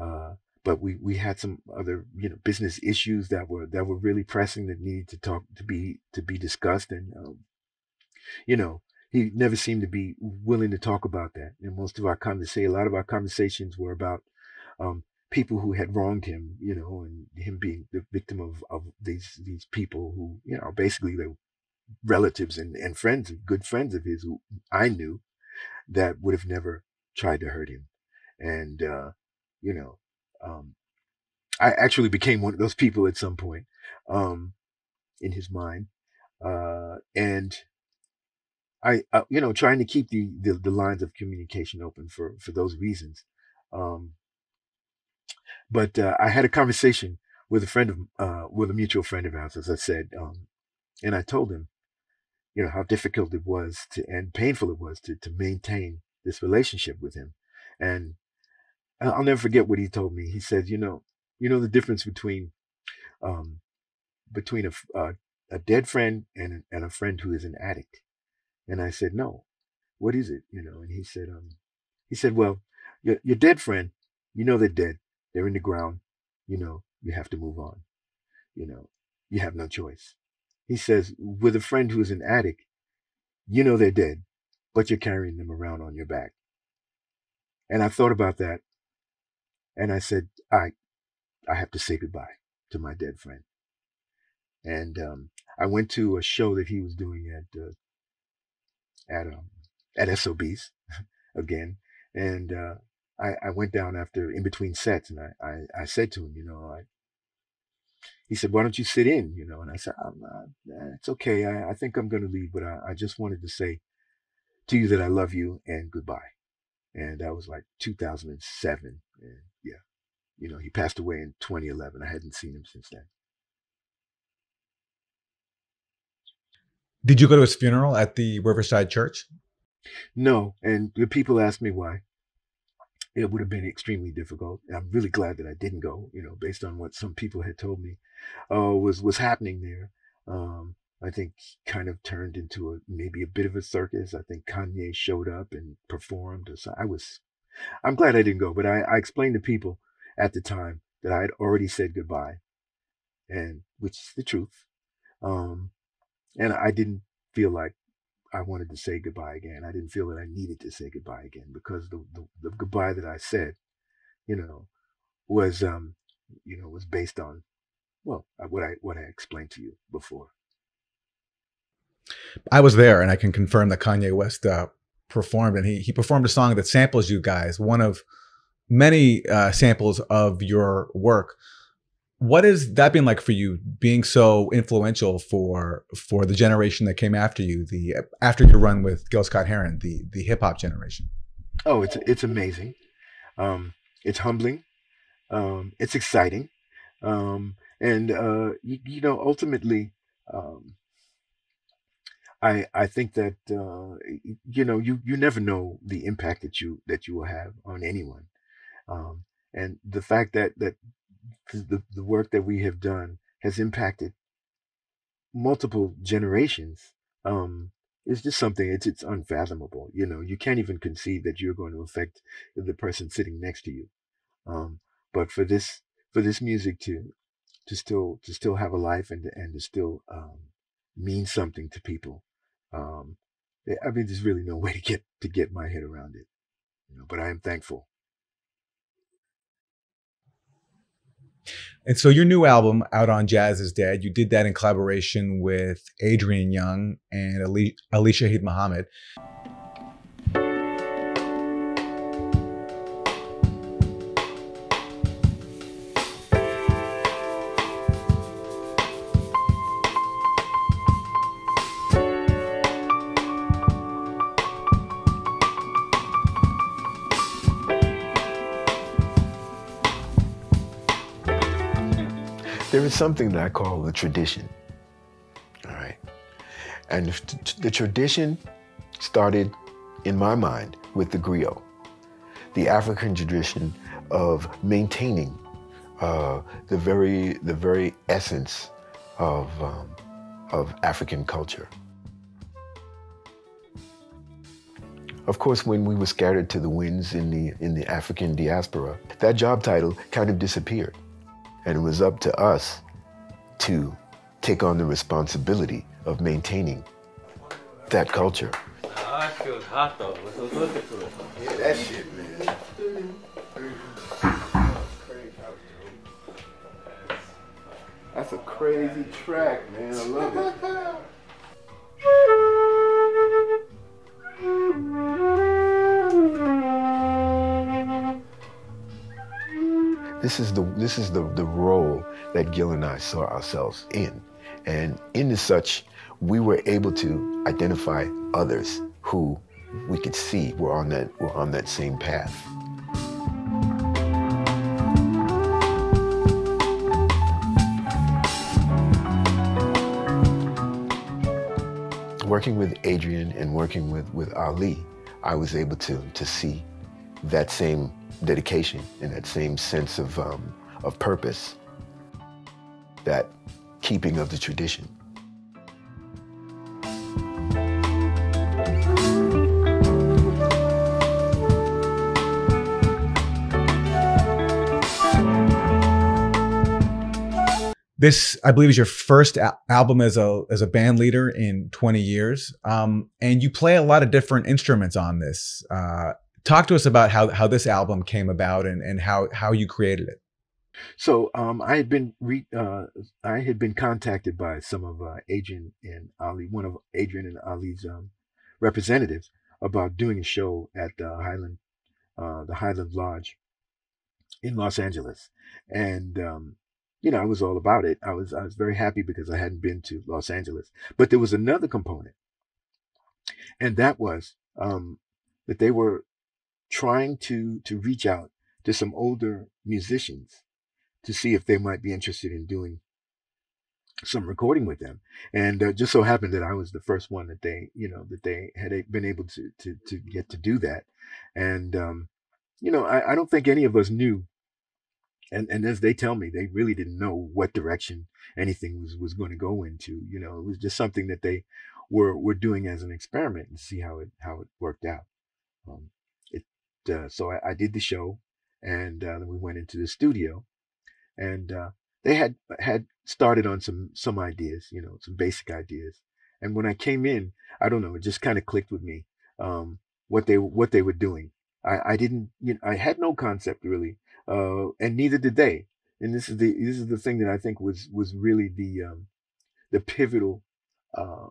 Uh, but we we had some other you know business issues that were that were really pressing that needed to talk to be to be discussed, and um, you know he never seemed to be willing to talk about that. And most of our conversation, a lot of our conversations were about um, people who had wronged him, you know, and him being the victim of, of these these people who, you know, basically they were relatives and, and friends, good friends of his who I knew that would have never tried to hurt him. And uh, you know, um, I actually became one of those people at some point um, in his mind. Uh, and I, uh, you know, trying to keep the, the, the lines of communication open for for those reasons. Um, but uh, I had a conversation with a friend of, uh, with a mutual friend of ours, as I said, um, and I told him, you know, how difficult it was to and painful it was to to maintain this relationship with him, and I'll never forget what he told me. He said, you know, you know the difference between, um, between a uh, a dead friend and and a friend who is an addict. And I said, no, what is it? You know, and he said, um, he said, well, your, your dead friend, you know, they're dead. They're in the ground. You know, you have to move on. You know, you have no choice. He says, with a friend who is an addict, you know, they're dead, but you're carrying them around on your back. And I thought about that. And I said, I, I have to say goodbye to my dead friend. And, um, I went to a show that he was doing at, uh, at um at SOBs again, and uh, I I went down after in between sets, and I I, I said to him, you know, I. He said, "Why don't you sit in?" You know, and I said, I'm not, "It's okay. I, I think I'm going to leave, but I, I just wanted to say to you that I love you and goodbye." And that was like 2007, and yeah, you know, he passed away in 2011. I hadn't seen him since then. Did you go to his funeral at the Riverside Church? No, and the people asked me why. It would have been extremely difficult. I'm really glad that I didn't go. You know, based on what some people had told me, uh, was was happening there. Um, I think kind of turned into a maybe a bit of a circus. I think Kanye showed up and performed. So I was, I'm glad I didn't go. But I, I explained to people at the time that I had already said goodbye, and which is the truth. Um, and I didn't feel like I wanted to say goodbye again. I didn't feel that I needed to say goodbye again because the, the, the goodbye that I said, you know, was um, you know, was based on well, uh, what I what I explained to you before. I was there, and I can confirm that Kanye West uh, performed, and he he performed a song that samples you guys, one of many uh, samples of your work what has that been like for you being so influential for for the generation that came after you the after your run with gil scott heron the the hip-hop generation? Oh it's it's amazing. Um it's humbling. Um it's exciting. Um and uh you, you know ultimately um I, I think that uh, you know you, you never know the impact that you that you will have on anyone, um, and the fact that that the, the work that we have done has impacted multiple generations um, it's just something it's it's unfathomable you know you can't even conceive that you're going to affect the person sitting next to you um, but for this for this music to to still to still have a life and to, and to still um, mean something to people um, eh, i mean there's really no way to get to get my head around it you know but i am thankful And so your new album out on Jazz is Dead, you did that in collaboration with Adrian Younge and Ali, Ali Shaheed Muhammad. Something that I call the tradition. All right. And the, the tradition started in my mind, with the griot. The African tradition of maintaining uh, the very the very essence of um, of African culture. Of course, when we were scattered to the winds in the in the African diaspora, that job title kind of disappeared, and it was up to us to take on the responsibility of maintaining that culture. I feel hot though. Let's look into it. Yeah, that shit, man. That's a crazy track, man. I love it. This is the this is the, the role that Gil and I saw ourselves in. And in such, we were able to identify others who we could see were on that were on that same path. Working with Adrian and working with, with Ali, I was able to to see that same dedication and that same sense of um, of purpose, that keeping of the tradition. This, I believe, is your first al- album as a as a band leader in 20 years, um, and you play a lot of different instruments on this. Uh, talk to us about how how this album came about and and how how you created it. So um, I had been re- uh, I had been contacted by some of uh, Adrian and Ali, one of Adrian and Ali's um, representatives, about doing a show at the Highland, uh, the Highland Lodge in Los Angeles, and um, you know I was all about it. I was I was very happy because I hadn't been to Los Angeles, but there was another component, and that was um, that they were trying to to reach out to some older musicians to see if they might be interested in doing some recording with them. And uh, just so happened that I was the first one that they, you know, that they had been able to to to get to do that. And um, you know, I, I don't think any of us knew. And and as they tell me, they really didn't know what direction anything was was going to go into. You know, it was just something that they were were doing as an experiment and see how it how it worked out. Um, uh, so I, I did the show, and uh, then we went into the studio, and uh, they had had started on some some ideas, you know, some basic ideas. And when I came in, I don't know, it just kind of clicked with me um, what they what they were doing. I, I didn't, you know, I had no concept really, uh, and neither did they. And this is the this is the thing that I think was was really the um, the pivotal uh,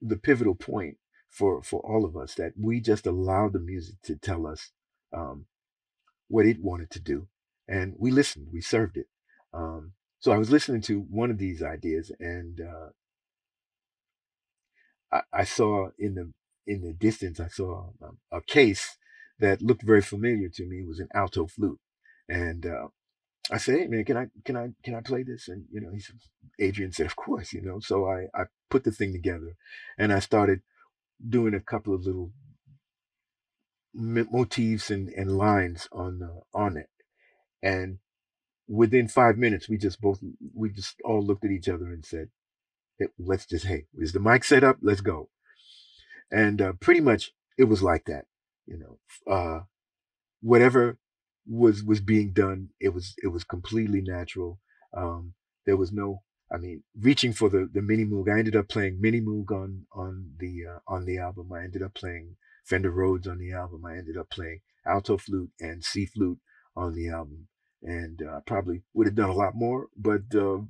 the pivotal point for for all of us that we just allowed the music to tell us um, what it wanted to do, and we listened, we served it. Um, so I was listening to one of these ideas, and uh, I, I saw in the in the distance, I saw um, a case that looked very familiar to me. It was an alto flute, and uh, I said, "Hey man, can I can I can I play this?" And you know, he said, Adrian said, "Of course." You know, so I I put the thing together, and I started doing a couple of little motifs and, and lines on uh, on it, and within five minutes, we just both we just all looked at each other and said, "Hey, "Let's just hey, is the mic set up? Let's go." And uh, pretty much it was like that, you know. Uh, whatever was was being done, it was it was completely natural. Um, there was no, I mean, reaching for the the Minimoog. I ended up playing Minimoog on on the uh, on the album. I ended up playing Fender Rhodes on the album. I ended up playing alto flute and C flute on the album and uh, probably would have done a lot more. But uh,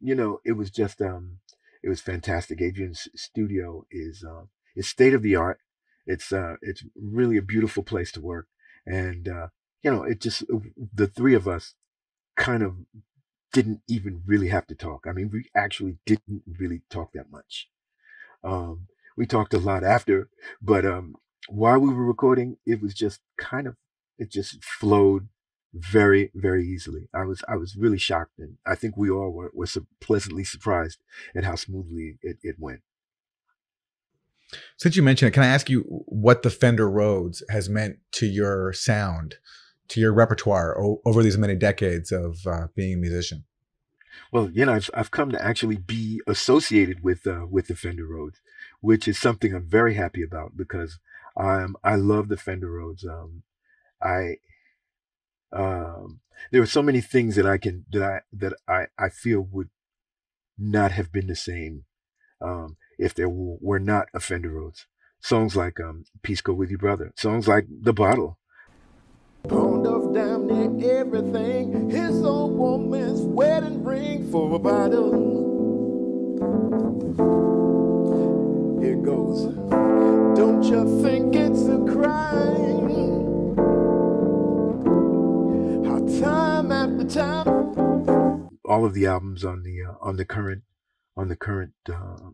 you know, it was just um, it was fantastic. Adrian's studio is uh, is state of the art. It's uh, it's really a beautiful place to work, and uh, you know, it just the three of us kind of didn't even really have to talk. I mean, we actually didn't really talk that much. Um, we talked a lot after, but um, while we were recording, it was just kind of it just flowed very very easily i was i was really shocked and i think we all were, were su- pleasantly surprised at how smoothly it, it went Since you mentioned it, can I ask you what the Fender Rhodes has meant to your sound, to your repertoire o- over these many decades of uh, being a musician? Well, you know, I've, I've come to actually be associated with uh, with the Fender Rhodes, which is something I'm very happy about because um, I love the Fender Rhodes. Um, I um, there are so many things that I can that I that I I feel would not have been the same um, if there w- were not a Fender Rhodes. Songs like um, "Peace Go With You, Brother," songs like "The Bottle." Off near everything. His old woman's wedding ring for a bottle. Goes. Don't you think it's a crime? How time after time. all of the albums on the uh, on the current on the current uh,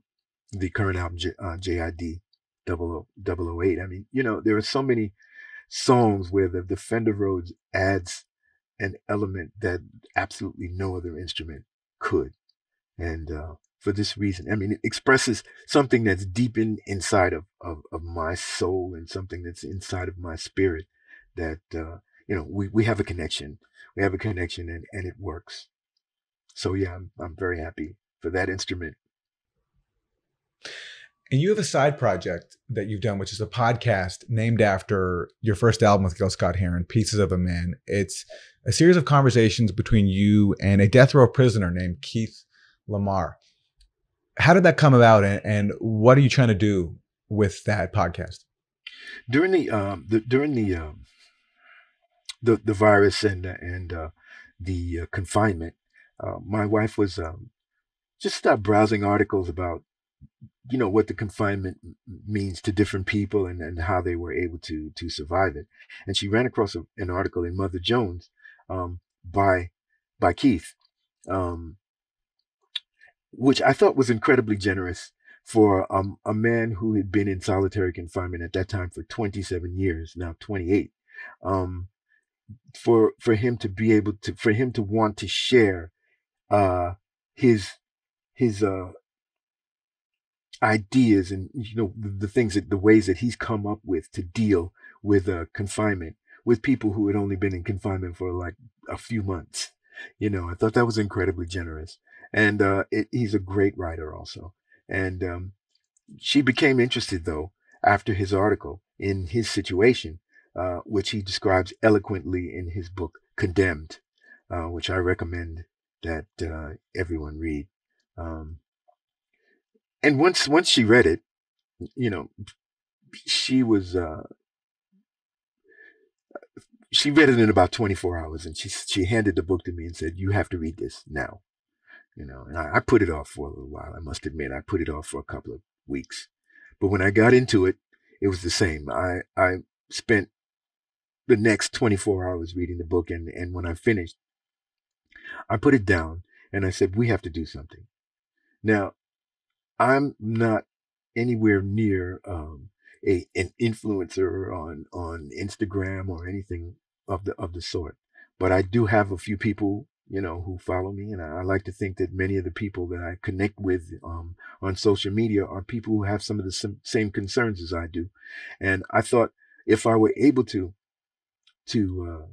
the current album J, uh, JID 008. I mean, you know, there are so many songs where the, the Fender Rhodes adds an element that absolutely no other instrument could, and uh, for this reason, I mean, it expresses something that's deep in inside of of, of my soul and something that's inside of my spirit that uh, you know we we have a connection. We have a connection, and and it works. So yeah, I'm I'm very happy for that instrument. And you have a side project that you've done, which is a podcast named after your first album with Gil Scott Heron, Pieces of a Man. It's a series of conversations between you and a death row prisoner named Keith LaMar. How did that come about, and, and what are you trying to do with that podcast? During the um the during the um the the virus and and uh, the uh, confinement, uh, my wife was um just stopped browsing articles about you know what the confinement means to different people and, and how they were able to to survive it and she ran across a, an article in mother jones um, by by keith um, which i thought was incredibly generous for um, a man who had been in solitary confinement at that time for 27 years now 28 um, for for him to be able to for him to want to share uh his his uh ideas and you know the, the things that the ways that he's come up with to deal with uh confinement with people who had only been in confinement for like a few months you know i thought that was incredibly generous and uh it, he's a great writer also. And um she became interested though after his article in his situation uh which he describes eloquently in his book condemned uh which i recommend that uh everyone read. Um and once once she read it you know she was uh she read it in about 24 hours and she she handed the book to me and said you have to read this now you know and I, I put it off for a little while i must admit i put it off for a couple of weeks but when i got into it it was the same i i spent the next 24 hours reading the book and and when i finished i put it down and i said we have to do something now i'm not anywhere near um a an influencer on on Instagram or anything of the of the sort. But I do have a few people, you know, who follow me, and I, I like to think that many of the people that I connect with um, on social media are people who have some of the some, same concerns as I do. And I thought if I were able to to uh,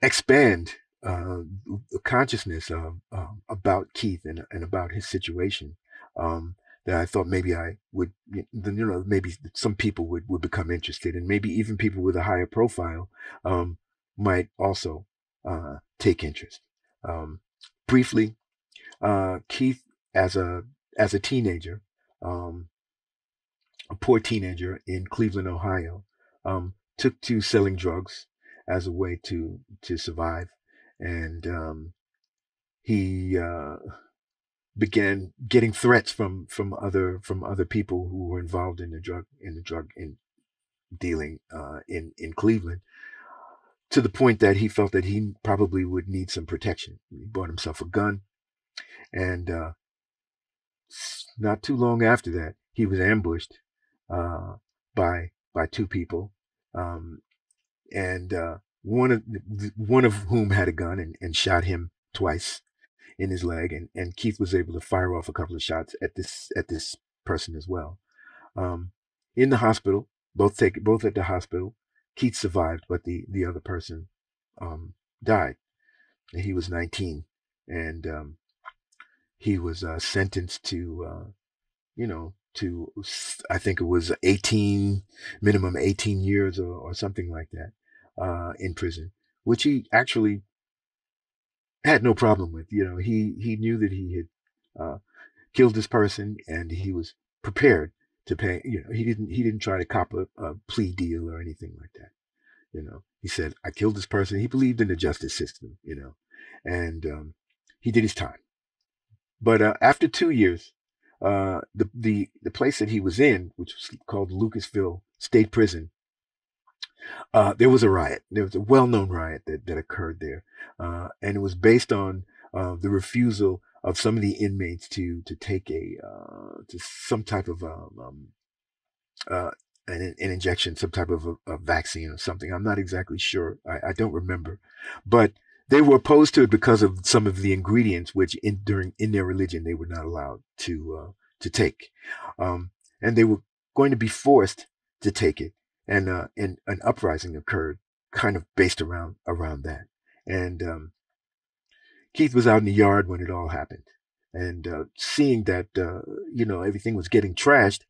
expand uh, the consciousness um, about Keith and, and about his situation, um, that I thought maybe I would, you know, maybe some people would, would become interested, and maybe even people with a higher profile um, might also uh, take interest. Um, briefly, uh, Keith, as a as a teenager, um, a poor teenager in Cleveland, Ohio, um, took to selling drugs as a way to to survive, and um, he uh, began getting threats from from other from other people who were involved in the drug in the drug in dealing uh, in in Cleveland to the point that he felt that he probably would need some protection. He bought himself a gun, and uh, not too long after that, he was ambushed uh, by by two people, um, and uh, one of one of whom had a gun and, and shot him twice in his leg, and, and Keith was able to fire off a couple of shots at this at this person as well. Um, in the hospital, both take both at the hospital. Keith survived, but the the other person um, died. He was 19, and um, he was uh, sentenced to, uh, you know, to I think it was 18 minimum 18 years or, or something like that uh, in prison, which he actually had no problem with. You know, he he knew that he had uh, killed this person, and he was prepared to pay. You know, he didn't he didn't try to cop a, a plea deal or anything like that. You know, he said, "I killed this person." He believed in the justice system. You know, and um, he did his time. But uh, after two years, uh, the the the place that he was in, which was called Lucasville State Prison, uh, there was a riot. There was a well-known riot that, that occurred there, uh, and it was based on uh, the refusal of some of the inmates to to take a uh, to some type of um, um uh, an, an, injection, some type of a, a, vaccine or something. I'm not exactly sure. I, I, don't remember, but they were opposed to it because of some of the ingredients which in during in their religion they were not allowed to uh, to take, um, and they were going to be forced to take it and uh, and an uprising occurred, kind of based around around that. And um, Keith was out in the yard when it all happened, and uh, seeing that uh, you know everything was getting trashed,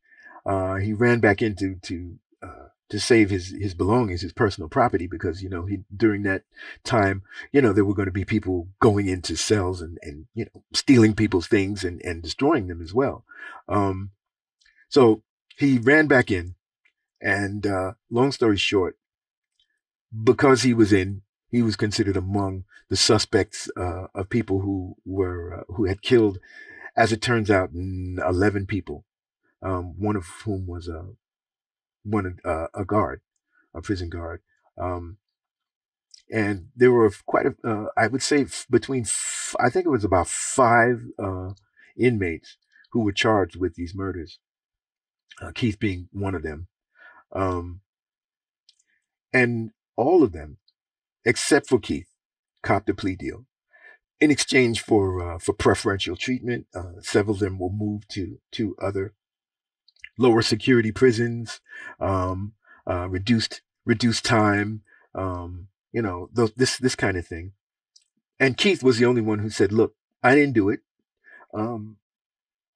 uh, he ran back into to uh, to save his his belongings, his personal property, because you know he during that time, you know there were going to be people going into cells and and you know stealing people's things and and destroying them as well. Um, so he ran back in and uh, long story short, because he was in, he was considered among the suspects uh, of people who were uh, who had killed, as it turns out, eleven people. Um, one of whom was a one uh, a guard, a prison guard. Um, and there were quite a, uh, I would say between, f- I think it was about five uh, inmates who were charged with these murders. Uh, Keith being one of them. Um, and all of them, except for Keith, copped a plea deal. In exchange for uh, for preferential treatment, uh, several of them will move to to other lower security prisons, um, uh, reduced reduced time, um, you know, th- this this kind of thing. And Keith was the only one who said, "Look, I didn't do it. Um,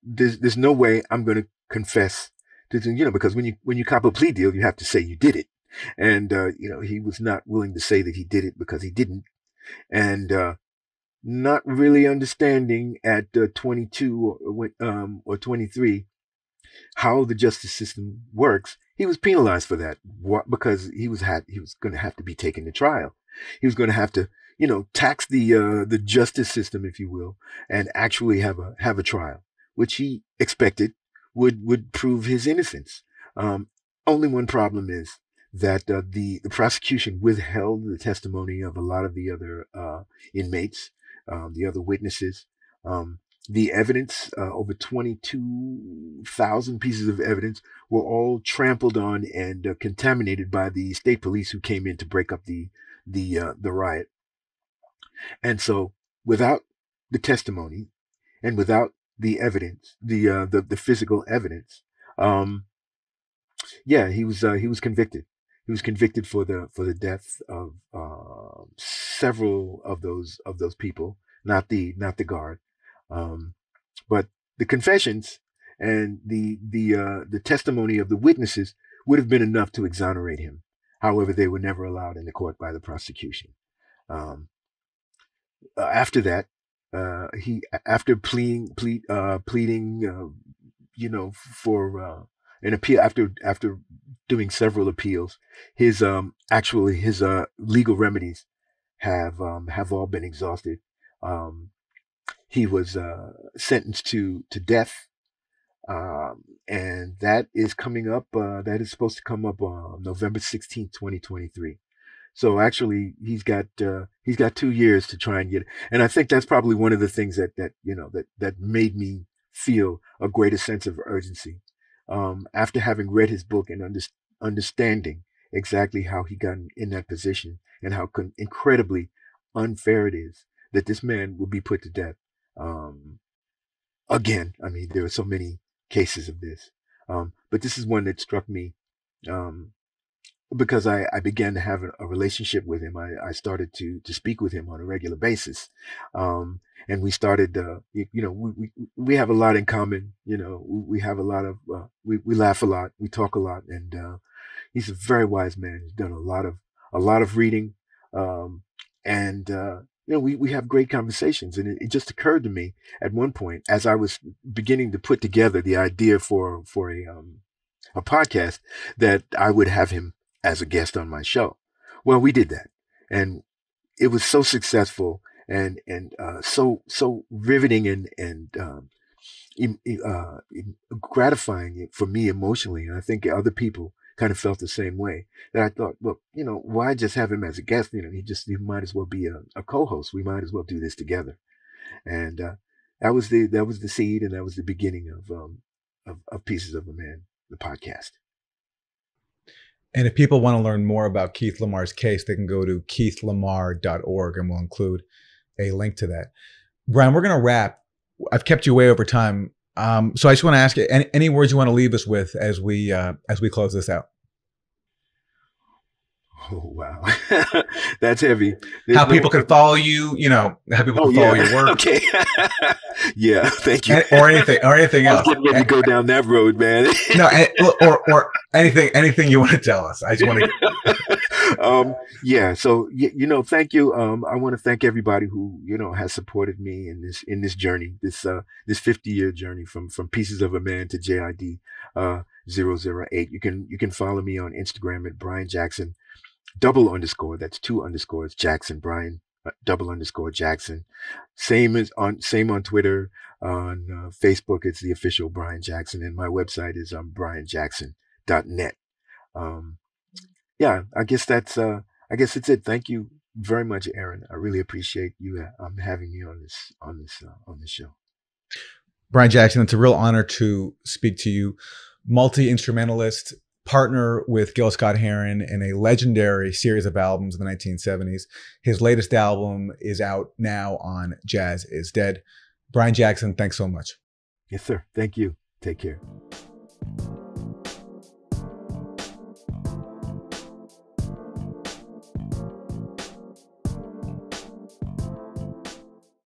there's there's no way I'm going to confess to you know, because when you when you cop a plea deal, you have to say you did it, and uh, you know he was not willing to say that he did it because he didn't, and uh, not really understanding at uh, 22 or, um, or 23 how the justice system works. He was penalized for that what, because he was had he was going to have to be taken to trial. He was going to have to you know tax the uh, the justice system, if you will, and actually have a have a trial, which he expected would would prove his innocence. Um, only one problem is that uh, the the prosecution withheld the testimony of a lot of the other uh, inmates, um, the other witnesses. Um, the evidence, uh, over 22,000 pieces of evidence, were all trampled on and uh, contaminated by the state police who came in to break up the the uh, the riot. And so, without the testimony, and without the evidence, the uh, the the physical evidence. Um, yeah, he was uh, he was convicted. He was convicted for the for the death of uh, several of those of those people, not the not the guard, um, but the confessions and the the uh, the testimony of the witnesses would have been enough to exonerate him. However, they were never allowed in the court by the prosecution. Um, uh, after that, uh, he after pleading plead, uh, pleading uh, you know for uh, an appeal after after doing several appeals his um actually his uh legal remedies have um have all been exhausted um he was uh sentenced to to death um and that is coming up uh that is supposed to come up on November 16th 2023 so actually, he's got uh, he's got two years to try and get. It. And I think that's probably one of the things that that you know that that made me feel a greater sense of urgency um, after having read his book and under, understanding exactly how he got in, that position and how con- incredibly unfair it is that this man will be put to death. Um, again, I mean, there are so many cases of this. Um, but this is one that struck me um, because I, I began to have a, a relationship with him. I, I started to to speak with him on a regular basis, um, and we started. Uh, you, you, know, we, we we have a lot in common. You know, we, we have a lot of uh, we we laugh a lot, we talk a lot, and uh, he's a very wise man. He's done a lot of a lot of reading, um, and uh, you know, we, we have great conversations. And it, it, just occurred to me at one point as I was beginning to put together the idea for, for a, um, a podcast that I would have him as a guest on my show. Well, we did that and it was so successful and, and, uh, so, so riveting and, and, um, uh, gratifying for me emotionally. And I think other people kind of felt the same way. That I thought, well, you know, why just have him as a guest? You know, he just he might as well be a, a co-host. We might as well do this together. And uh, that was the that was the seed, and that was the beginning of um of, of Pieces of a Man, the podcast. And if people want to learn more about Keith LaMar's case, they can go to keithlamar.org, and we'll include a link to that. Brian, we're going to wrap. I've kept you way over time. Um, so I just want to ask you any, any, words you want to leave us with as we uh, as we close this out. Oh wow, that's heavy. There's how no people can follow you, you know, how people oh, can follow yeah. your work. Okay, yeah, thank you. or anything, or anything else. Let me go down that road, man. no, or or anything, anything you want to tell us. I just want to. um, yeah. So you, you know, thank you. Um, I want to thank everybody who you know has supported me in this in this journey, this uh this 50 year journey from from Pieces of a Man to JID uh 008. You can you can follow me on Instagram at Brian Jackson double underscore. That's two underscores. Jackson Brian uh, double underscore Jackson. Same as on same on Twitter. On uh, Facebook, it's the official Brian Jackson, and my website is um brianjackson.net. Um, yeah, I guess that's uh, I guess that's it. Thank you very much, Aaron. I really appreciate you uh, um, having me on this on this uh, on this show. Brian Jackson, it's a real honor to speak to you. Multi instrumentalist, partner with Gil Scott Heron in a legendary series of albums in the 1970s. His latest album is out now on Jazz is Dead. Brian Jackson, thanks so much. Yes, sir. Thank you. Take care.